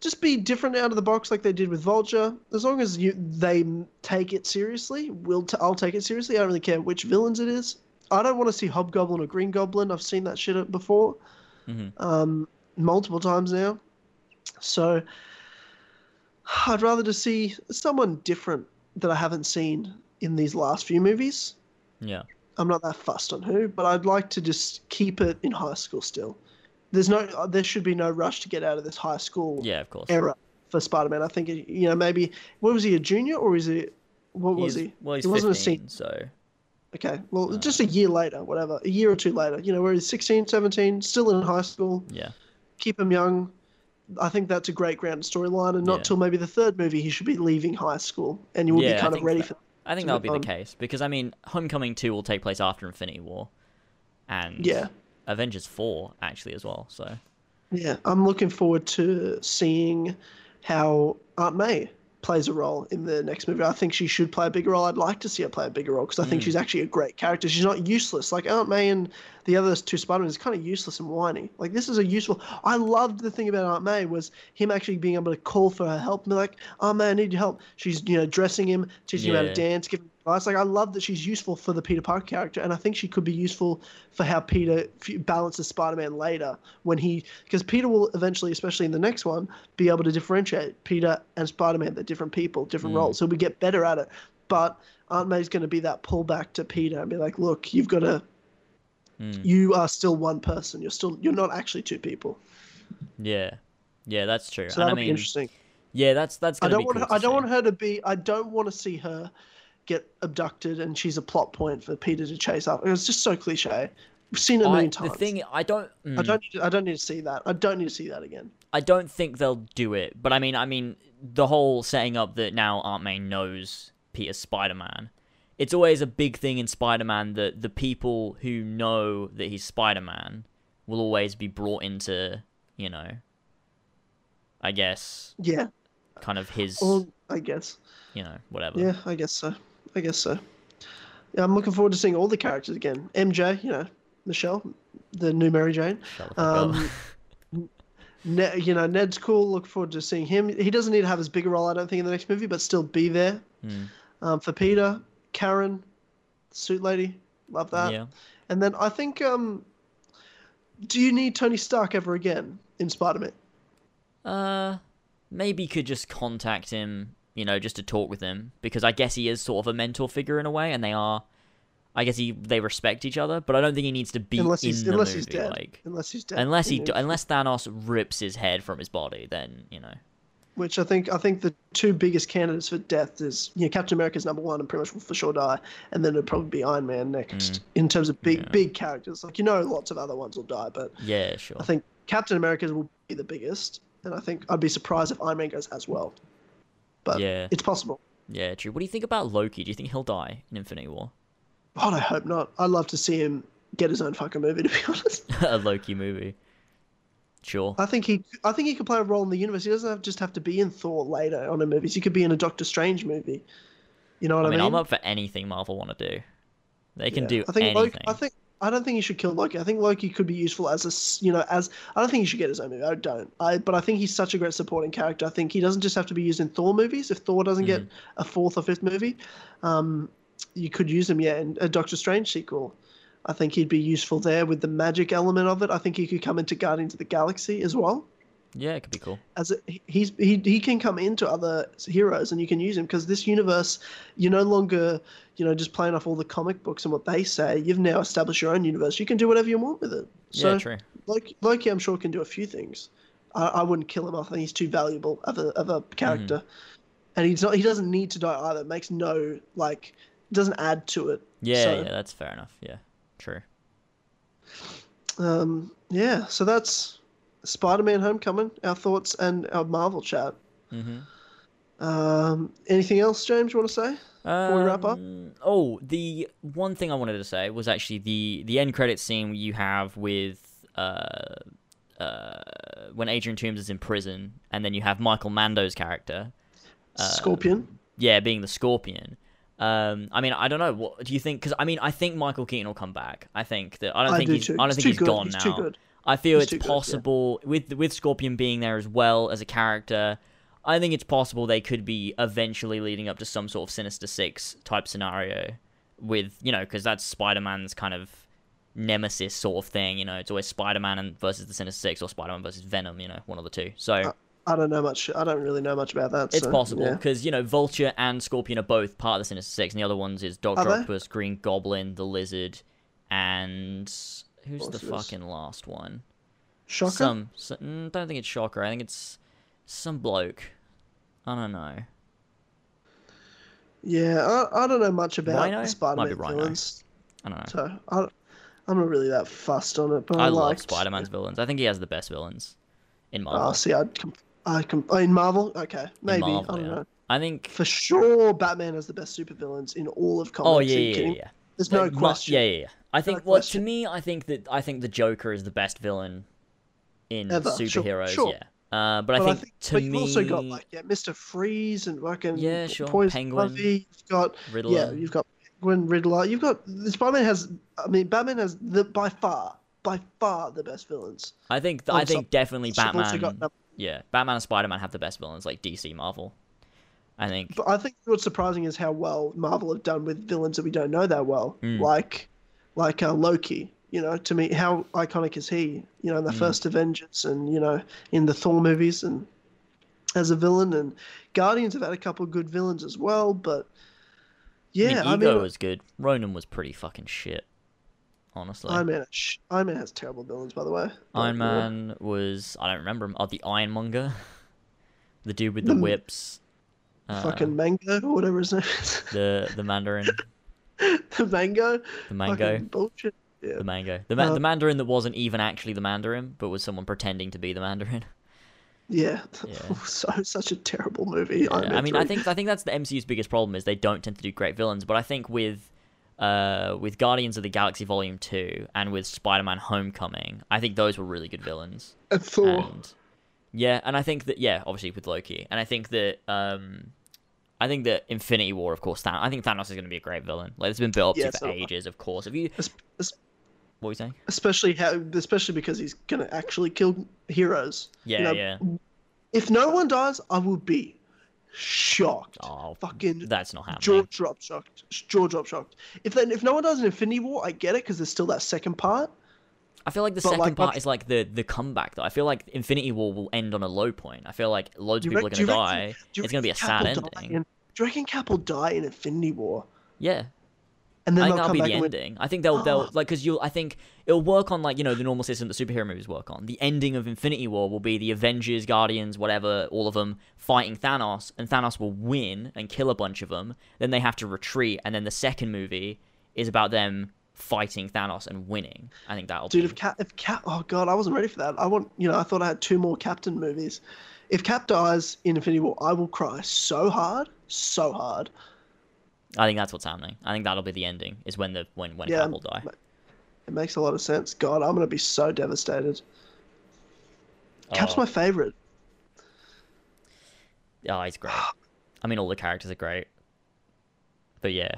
Speaker 2: just be different out of the box like they did with Vulture, as long as you they take it seriously, we'll t- I'll take it seriously. I don't really care which villains it is. I don't want to see Hobgoblin or Green Goblin. I've seen that shit before,
Speaker 1: Mhm.
Speaker 2: um, multiple times now. So I'd rather just see someone different that I haven't seen in these last few movies.
Speaker 1: Yeah.
Speaker 2: I'm not that fussed on who, but I'd like to just keep it in high school still. There's no, uh, there should be no rush to get out of this high school
Speaker 1: Yeah, of course.
Speaker 2: era for Spider-Man. I think you know maybe what was he a junior or is he what was
Speaker 1: He's-
Speaker 2: he?
Speaker 1: Well, he's
Speaker 2: he wasn't a
Speaker 1: 15, so
Speaker 2: Okay, well just a year later, whatever, a year or two later, you know, where he's 16, 17, still in high school.
Speaker 1: yeah.
Speaker 2: Keep him young. I think that's a great grounded storyline, and not
Speaker 1: Yeah.
Speaker 2: till maybe the third movie he should be leaving high school, and you will
Speaker 1: Yeah,
Speaker 2: be kind of ready
Speaker 1: that-
Speaker 2: for.
Speaker 1: I think that'll be the case because I mean, Homecoming two will take place after Infinity War, and
Speaker 2: Yeah.
Speaker 1: Avengers four actually as well. So
Speaker 2: Yeah, I'm looking forward to seeing how Aunt May plays a role in the next movie. I think she should play a bigger role. I'd like to see her play a bigger role because I think
Speaker 1: Mm.
Speaker 2: she's actually a great character. She's not useless. Like Aunt May and the other two Spider-Man is kind of useless and whiny. Like this is a useful. I loved the thing about Aunt May was him actually being able to call for her help and be like, "Oh man, I need your help." She's you know dressing him, teaching him how to dance, giving him advice. Like I love that she's useful for the Peter Parker character, and I think she could be useful for how Peter f- balances Spider-Man later when he because Peter will eventually, especially in the next one, be able to differentiate Peter and Spider-Man. They're different people, different
Speaker 1: Mm.
Speaker 2: roles, so we get better at it. But Aunt May's going to be that pullback to Peter and be like, "Look, you've got to.
Speaker 1: mm,
Speaker 2: You are still one person. You're still. You're not actually two people."
Speaker 1: yeah, yeah, that's true.
Speaker 2: So that'll
Speaker 1: mean,
Speaker 2: be interesting.
Speaker 1: yeah, that's that's
Speaker 2: I don't
Speaker 1: be
Speaker 2: want.
Speaker 1: cool
Speaker 2: her, I don't
Speaker 1: see.
Speaker 2: want her to be. I don't want to see her get abducted and she's a plot point for Peter to chase up. It's just so cliche. We've seen it a
Speaker 1: I,
Speaker 2: million
Speaker 1: the thing I don't.
Speaker 2: I
Speaker 1: mm,
Speaker 2: don't. Need to, I don't need to see that. I don't need to see that again.
Speaker 1: I don't think they'll do it. But I mean, I mean, the whole setting up that now Aunt May knows Peter's Spider Man. It's always a big thing in Spider Man that the people who know that he's Spider Man will always be brought into, you know, I guess,
Speaker 2: Yeah.
Speaker 1: kind of his,
Speaker 2: Well, I guess.
Speaker 1: you know, whatever.
Speaker 2: Yeah, I guess so. I guess so. Yeah, I'm looking forward to seeing all the characters again. MJ, you know, Michelle, the new Mary Jane.
Speaker 1: Shut the fuck up.
Speaker 2: Um, Ned, you know, Ned's cool. Look forward to seeing him. He doesn't need to have as big a role, I don't think, in the next movie, but still be there.
Speaker 1: Hmm.
Speaker 2: Um, for Peter, Karen, suit lady, love that.
Speaker 1: yeah.
Speaker 2: And then I think, um, do you need Tony Stark ever again in Spider-Man?
Speaker 1: Uh, maybe could just contact him, you know, just to talk with him because I guess he is sort of a mentor figure in a way, and they are. I guess he they respect each other, but I don't think he needs to be
Speaker 2: Unless
Speaker 1: in
Speaker 2: he's
Speaker 1: the
Speaker 2: unless
Speaker 1: movie.
Speaker 2: he's dead.
Speaker 1: Like,
Speaker 2: unless he's dead.
Speaker 1: unless he unless Thanos rips his head from his body, then you know.
Speaker 2: which I think I think the two biggest candidates for death is you know Captain America's number one and pretty much will for sure die, and then it'd probably be Iron Man next in terms of big
Speaker 1: Mm. Yeah.
Speaker 2: big characters. Like you know, lots of other ones will die, but
Speaker 1: Yeah, sure.
Speaker 2: I think Captain America's will be the biggest, and I think I'd be surprised if Iron Man goes as well. But
Speaker 1: Yeah.
Speaker 2: it's possible.
Speaker 1: Yeah, true. What do you think about Loki? Do you think he'll die in Infinity War?
Speaker 2: God, I hope not. I'd love to see him get his own fucking movie. To be honest,
Speaker 1: a Loki movie. Sure.
Speaker 2: I think he I think he could play a role in the universe. He doesn't have, just have to be in Thor later on in movies. He could be in a Doctor Strange movie. You know what
Speaker 1: I
Speaker 2: I
Speaker 1: mean,
Speaker 2: mean?
Speaker 1: I'm up for anything Marvel want to do. They can
Speaker 2: Yeah.
Speaker 1: do
Speaker 2: I think
Speaker 1: anything.
Speaker 2: Loki, I think I don't think he should kill Loki. I think Loki could be useful as a, you know as I don't think he should get his own movie. I don't. I but I think he's such a great supporting character. I think he doesn't just have to be used in Thor movies. If Thor doesn't get
Speaker 1: Mm-hmm.
Speaker 2: a fourth or fifth movie, um, you could use him yeah in a Doctor Strange sequel. I think he'd be useful there with the magic element of it. I think he could come into Guardians of the Galaxy as well.
Speaker 1: Yeah, it could be cool.
Speaker 2: As he's he he can come into other heroes and you can use him because this universe, you're no longer you know just playing off all the comic books and what they say. You've now established your own universe. You can do whatever you want with it. So
Speaker 1: yeah, true.
Speaker 2: Loki, Loki, I'm sure can do a few things. I, I wouldn't kill him. I think he's too valuable of a of a character,
Speaker 1: Mm-hmm.
Speaker 2: and he's not. He doesn't need to die either. It makes no like doesn't add to it.
Speaker 1: Yeah,
Speaker 2: So-
Speaker 1: yeah, that's fair enough. Yeah, true.
Speaker 2: Um, yeah. So that's Spider-Man: Homecoming. Our thoughts and our Marvel chat.
Speaker 1: Mm-hmm.
Speaker 2: Um, anything else, James? You want to say? Before we wrap up?
Speaker 1: Um, Oh, the one thing I wanted to say was actually the the end credit scene you have with uh uh when Adrian Toomes is in prison, and then you have Michael Mando's character, Uh,
Speaker 2: Scorpion.
Speaker 1: yeah, being the Scorpion. Um, I mean, I don't know. What do you think? Because I mean, I think Michael Keaton will come back. I think that I don't
Speaker 2: I
Speaker 1: think
Speaker 2: do
Speaker 1: he's.
Speaker 2: too.
Speaker 1: I don't
Speaker 2: He's
Speaker 1: think
Speaker 2: too
Speaker 1: he's
Speaker 2: good.
Speaker 1: gone
Speaker 2: He's
Speaker 1: now. I feel
Speaker 2: He's
Speaker 1: it's
Speaker 2: too good, yeah.
Speaker 1: possible with with Scorpion being there as well as a character. I think it's possible they could be eventually leading up to some sort of Sinister Six type scenario with you know because that's Spider Man's kind of nemesis sort of thing. You know, it's always Spider Man and versus the Sinister Six or Spider Man versus Venom. You know, one of the two. So.
Speaker 2: I don't know much. I don't really know much about that.
Speaker 1: It's
Speaker 2: so,
Speaker 1: possible
Speaker 2: yeah.
Speaker 1: because you know Vulture and Scorpion are both part of the Sinister Six, and the other ones is Doctor Octopus, Green Goblin, the Lizard, and who's the fucking last one?
Speaker 2: Shocker.
Speaker 1: Some, s mm, don't think it's Shocker. I think it's some bloke. I don't know.
Speaker 2: Yeah, I, I don't know much about
Speaker 1: Rhino?
Speaker 2: Spider-Man
Speaker 1: Might be Rhino.
Speaker 2: villains,
Speaker 1: I don't know.
Speaker 2: so I, I'm not really that fussed on it. But I,
Speaker 1: I love
Speaker 2: liked-
Speaker 1: Spider Man's villains. I think he has the best villains in Marvel.
Speaker 2: Oh, see, I'd com- I com- oh, in Marvel. Okay, maybe
Speaker 1: Marvel,
Speaker 2: I don't
Speaker 1: yeah.
Speaker 2: know.
Speaker 1: I think.
Speaker 2: For sure, Batman has the best supervillains in all of comics.
Speaker 1: Oh yeah, yeah, yeah, yeah.
Speaker 2: There's no
Speaker 1: Mar-
Speaker 2: question.
Speaker 1: Yeah, yeah, yeah. I think. Well, to me, I think that I think the Joker is the best villain in
Speaker 2: Ever,
Speaker 1: superheroes.
Speaker 2: sure.
Speaker 1: Yeah. Uh, but,
Speaker 2: But
Speaker 1: I think, to
Speaker 2: but
Speaker 1: me,
Speaker 2: you've also got like yeah, Mister Freeze and fucking
Speaker 1: Yeah, sure,
Speaker 2: Poison
Speaker 1: Penguin,
Speaker 2: Ivy. You've got
Speaker 1: Riddler.
Speaker 2: yeah, you've got Penguin, Riddler. You've got Spider-Man has. I mean, Batman has the by far, by far the best villains.
Speaker 1: I think I think definitely Batman.
Speaker 2: got
Speaker 1: yeah, Batman and Spider Man have the best villains, like DC, Marvel. I think.
Speaker 2: But I think what's surprising is how well Marvel have done with villains that we don't know that well,
Speaker 1: Mm.
Speaker 2: like like uh, Loki. You know, to me, how iconic is he? You know, in the
Speaker 1: Mm.
Speaker 2: first Avengers, and you know, in the Thor movies, and as a villain, and Guardians have had a couple of good villains as well. But yeah,
Speaker 1: I
Speaker 2: I
Speaker 1: mean,
Speaker 2: mean,
Speaker 1: was good. Ronan was pretty fucking shit. Honestly,
Speaker 2: Iron Man, sh- Iron Man has terrible villains, by the way.
Speaker 1: Iron. Man was I don't remember him. Oh, the Ironmonger, the dude with the
Speaker 2: The-
Speaker 1: whips. Uh,
Speaker 2: fucking Mango or whatever his name is.
Speaker 1: the the Mandarin,
Speaker 2: the Mango.
Speaker 1: the Mango,
Speaker 2: Fucking bullshit. Yeah.
Speaker 1: the Mango, the ma-
Speaker 2: Uh,
Speaker 1: the Mandarin that wasn't even actually the Mandarin, but was someone pretending to be the Mandarin.
Speaker 2: Yeah.
Speaker 1: Yeah.
Speaker 2: so such a terrible movie.
Speaker 1: Yeah,
Speaker 2: Man
Speaker 1: I mean, I think I think that's the MCU's biggest problem is they don't tend to do great villains. But I think with uh, with Guardians of the Galaxy Volume Two and with Spider-Man: Homecoming, I think those were really good villains.
Speaker 2: And Thor.
Speaker 1: And yeah, and I think that yeah, obviously with Loki, and I think that um, I think that Infinity War, of course, Thanos, I think Thanos is going to be a great villain. Like it's been built up
Speaker 2: Yeah,
Speaker 1: to
Speaker 2: so
Speaker 1: for ages. Of course, if you
Speaker 2: Es- es-
Speaker 1: what were you saying?
Speaker 2: especially how, especially because he's gonna actually kill heroes.
Speaker 1: Yeah,
Speaker 2: You know,
Speaker 1: yeah.
Speaker 2: If no one dies, I will be shocked.
Speaker 1: Oh,
Speaker 2: Fucking
Speaker 1: that's not happening.
Speaker 2: jaw drop shocked. Jaw drop shocked. If then if no one dies in Infinity War, I get it because there's still that second part.
Speaker 1: I feel like the
Speaker 2: But,
Speaker 1: second
Speaker 2: like,
Speaker 1: part is like the the comeback though. I feel like Infinity War will end on a low point. I feel like loads of people
Speaker 2: rec-
Speaker 1: are going to
Speaker 2: you
Speaker 1: die.
Speaker 2: reckon-
Speaker 1: It's going to be a
Speaker 2: reckon
Speaker 1: sad
Speaker 2: Cap die
Speaker 1: ending.
Speaker 2: in- do you reckon Cap will die in Infinity War?
Speaker 1: Yeah,
Speaker 2: And then
Speaker 1: I
Speaker 2: they'll
Speaker 1: think that'll
Speaker 2: come
Speaker 1: be
Speaker 2: back
Speaker 1: the ending. I think they'll ah. they'll
Speaker 2: Oh.
Speaker 1: like because you'll. I think it'll work on like you know the normal system that superhero movies work on. The ending of Infinity War will be the Avengers, Guardians, whatever, all of them fighting Thanos, and Thanos will win and kill a bunch of them. Then they have to retreat, and then the second movie is about them fighting Thanos and winning. I think that'll
Speaker 2: Dude,
Speaker 1: be.
Speaker 2: if Cap, if Cap, oh god, I wasn't ready for that. I want, you know, I thought I had two more Captain movies. If Cap dies in Infinity War, I will cry so hard, so hard.
Speaker 1: I think that's what's happening. I think that'll be the ending. Is when the when when
Speaker 2: Yeah,
Speaker 1: Cap will die.
Speaker 2: It makes a lot of sense. God, I'm gonna be so devastated. Cap's
Speaker 1: Oh.
Speaker 2: my favorite.
Speaker 1: Oh, he's great. I mean, all the characters are great. But yeah,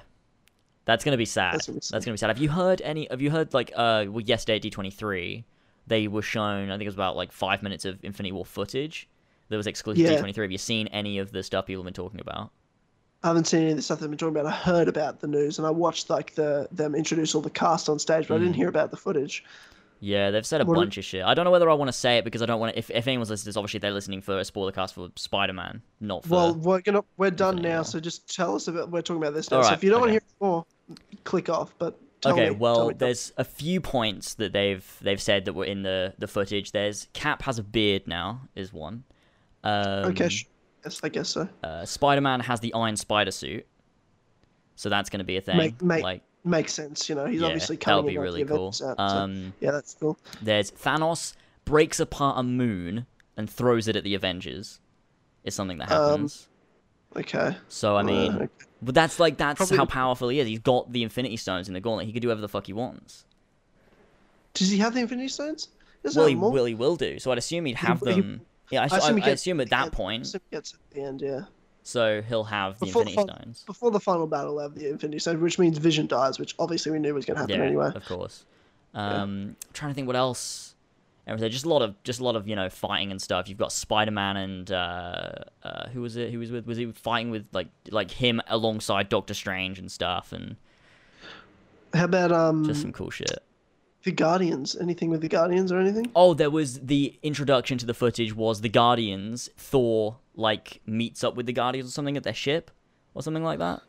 Speaker 1: that's gonna be sad.
Speaker 2: That's
Speaker 1: That's
Speaker 2: gonna be sad.
Speaker 1: Have you heard any? Have you heard like uh, well, yesterday at D twenty three, they were shown. I think it was about like five minutes of Infinity War footage that was exclusive
Speaker 2: Yeah.
Speaker 1: D twenty three. Have you seen any of the stuff people have been talking about?
Speaker 2: I haven't seen any of the stuff they've been talking about. I heard about the news and I watched like the them introduce all the cast on stage, but I
Speaker 1: Mm.
Speaker 2: didn't hear about the footage.
Speaker 1: Yeah, they've said a
Speaker 2: What
Speaker 1: bunch of shit. I don't know whether I want to say it because I don't want to. If, if anyone's listening, this, obviously they're listening for a spoiler cast for Spider Man, not for.
Speaker 2: Well, we're gonna we're done now,
Speaker 1: War.
Speaker 2: so just tell us about. We're talking about this now.
Speaker 1: All
Speaker 2: so if you don't want to hear more, click off. But tell
Speaker 1: okay,
Speaker 2: me,
Speaker 1: well, there's a few points that they've they've said that were in the the footage. There's Cap has a beard now, is one. Um,
Speaker 2: okay, sh- yes, I guess so.
Speaker 1: uh, Spider Man has the Iron Spider suit, so that's going to be a thing.
Speaker 2: Make- make-
Speaker 1: like,
Speaker 2: Makes sense. You know, he's
Speaker 1: yeah,
Speaker 2: obviously coming
Speaker 1: be
Speaker 2: in
Speaker 1: really
Speaker 2: the
Speaker 1: cool.
Speaker 2: Avengers out, so-
Speaker 1: Um,
Speaker 2: yeah, that's cool.
Speaker 1: there's Thanos breaks apart a moon and throws it at the Avengers. Is something that
Speaker 2: Um,
Speaker 1: happens.
Speaker 2: Okay.
Speaker 1: so I mean,
Speaker 2: Uh, okay.
Speaker 1: but that's like that's
Speaker 2: Probably-
Speaker 1: how powerful he is. He's got the Infinity Stones in the gauntlet. He could do whatever the fuck he wants.
Speaker 2: does he have the Infinity Stones? Does
Speaker 1: Well,
Speaker 2: he
Speaker 1: he
Speaker 2: more?
Speaker 1: will. He will do. So I'd assume he'd have
Speaker 2: he-
Speaker 1: them. Yeah, I,
Speaker 2: I assume he
Speaker 1: I, I assume at that
Speaker 2: end-
Speaker 1: point.
Speaker 2: he gets at the end. Yeah.
Speaker 1: So he'll have the
Speaker 2: Before the
Speaker 1: Infinity Stones.
Speaker 2: Before the final battle, of the Infinity Stones, which means Vision dies, which obviously we knew was going to happen
Speaker 1: Yeah,
Speaker 2: anyway.
Speaker 1: of course. Um, trying to think what else. Was just a lot of just a lot of you know fighting and stuff. You've got Spider Man and uh, uh, who was it? Who was with? Was he fighting with like like him alongside Doctor Strange and stuff, and
Speaker 2: How about um
Speaker 1: just some cool shit.
Speaker 2: the Guardians? Anything with the Guardians or anything?
Speaker 1: Oh, there was the introduction to the footage was the Guardians. Thor like meets up with the Guardians or something at their ship or something like that.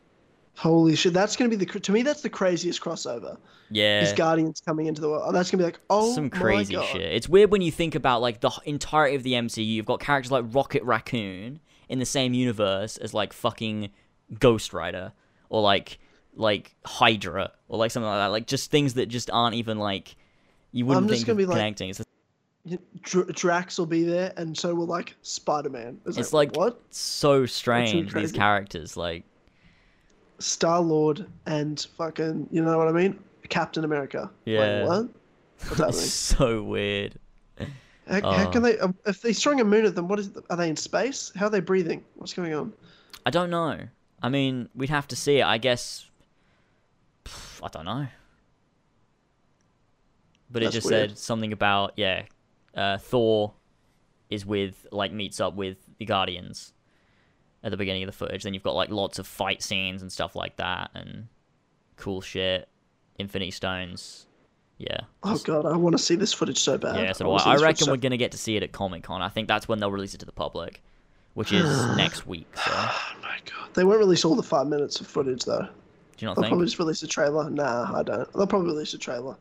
Speaker 2: Holy shit! That's going to be the to me that's the craziest crossover.
Speaker 1: Yeah,
Speaker 2: Is Guardians coming into the world? That's going to be like oh
Speaker 1: some crazy shit. It's weird when you think about like the entirety of the MCU. You've got characters like Rocket Raccoon in the same universe as like fucking Ghost Rider or like like Hydra or like something like that. Like just things that just aren't even like you wouldn't think
Speaker 2: gonna
Speaker 1: of
Speaker 2: be like-
Speaker 1: connecting. It's,
Speaker 2: Dr- Drax will be there, and so will like Spider Man. It's,
Speaker 1: it's
Speaker 2: like,
Speaker 1: like
Speaker 2: what?
Speaker 1: so strange these characters like
Speaker 2: Star Lord and fucking you know what I mean? Captain America.
Speaker 1: Yeah.
Speaker 2: Like, what?
Speaker 1: So weird.
Speaker 2: How, how
Speaker 1: Oh.
Speaker 2: can they? Um, if they're throwing a moon at them, what is? Are they in space? How are they breathing? What's going on?
Speaker 1: I don't know. I mean, we'd have to see it. I guess. I don't know. But it just
Speaker 2: weird.
Speaker 1: said something about yeah, uh, Thor is with like meets up with the Guardians at the beginning of the footage. Then you've got like lots of fight scenes and stuff like that, and cool shit. Infinity Stones. Yeah.
Speaker 2: Oh god, I want to see this footage so bad.
Speaker 1: yeah, so I. I reckon
Speaker 2: so-
Speaker 1: we're gonna get to see it at Comic Con. I think that's when they'll release it to the public, which is next week. So,
Speaker 2: Oh my god, they won't release all the five minutes of footage though.
Speaker 1: Do you not think
Speaker 2: They'll
Speaker 1: think?
Speaker 2: probably just release a trailer. Nah, I don't. They'll probably release a trailer.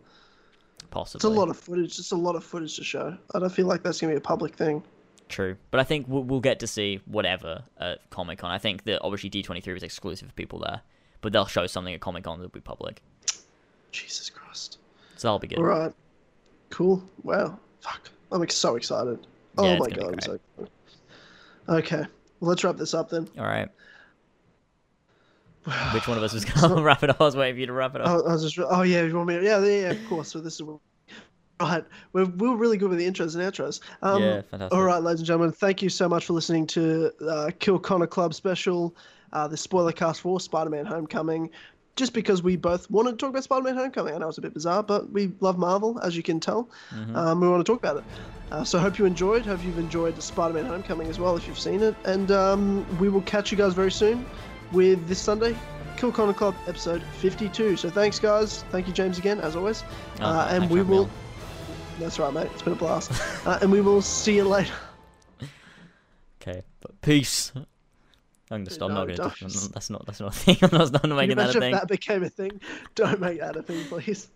Speaker 1: Possibly.
Speaker 2: It's a lot of footage. It's a lot of footage to show. I don't feel like that's gonna be a public thing.
Speaker 1: True, but I think we'll, we'll get to see whatever at Comic Con. I think that obviously D twenty three was exclusive for people there, but they'll show something at Comic Con that'll be public,
Speaker 2: Jesus Christ.
Speaker 1: so that'll be good.
Speaker 2: All right. Cool. Wow. Fuck. I'm so excited.
Speaker 1: Yeah,
Speaker 2: oh my god, I'm so excited. Okay. Well, let's wrap this up then.
Speaker 1: All right. Which one of us was gonna wrap it up? I was waiting for you to wrap it up.
Speaker 2: Oh, I was just. Oh yeah, you want me? To, yeah, yeah, of course. So this is. Right, we're, we're really good with the intros and outros. Um,
Speaker 1: Yeah, fantastic.
Speaker 2: All right, ladies and gentlemen, thank you so much for listening to uh, Kill Connor Club special, uh, the spoiler cast for Spider-Man: Homecoming. Just because we both wanted to talk about Spider-Man: Homecoming, I know it's a bit bizarre, but we love Marvel, as you can tell.
Speaker 1: Mm-hmm.
Speaker 2: Um, we want to talk about it. Uh, so hope you enjoyed. Hope you've enjoyed the Spider-Man: Homecoming as well, if you've seen it. And um, we will catch you guys very soon with this Sunday. Kill Connor Club episode 52. So thanks, guys. Thank you, James, again, as always.
Speaker 1: Oh,
Speaker 2: uh, and we
Speaker 1: for having me
Speaker 2: will. That's right, mate. It's been a blast. uh, and we will see you later.
Speaker 1: Okay, but peace. I'm gonna stop. I'm
Speaker 2: No,
Speaker 1: not gonna.
Speaker 2: don't.
Speaker 1: That's not. That's not a thing. I'm not, I'm not making that a thing.
Speaker 2: if that became a thing? Don't make that a thing, please.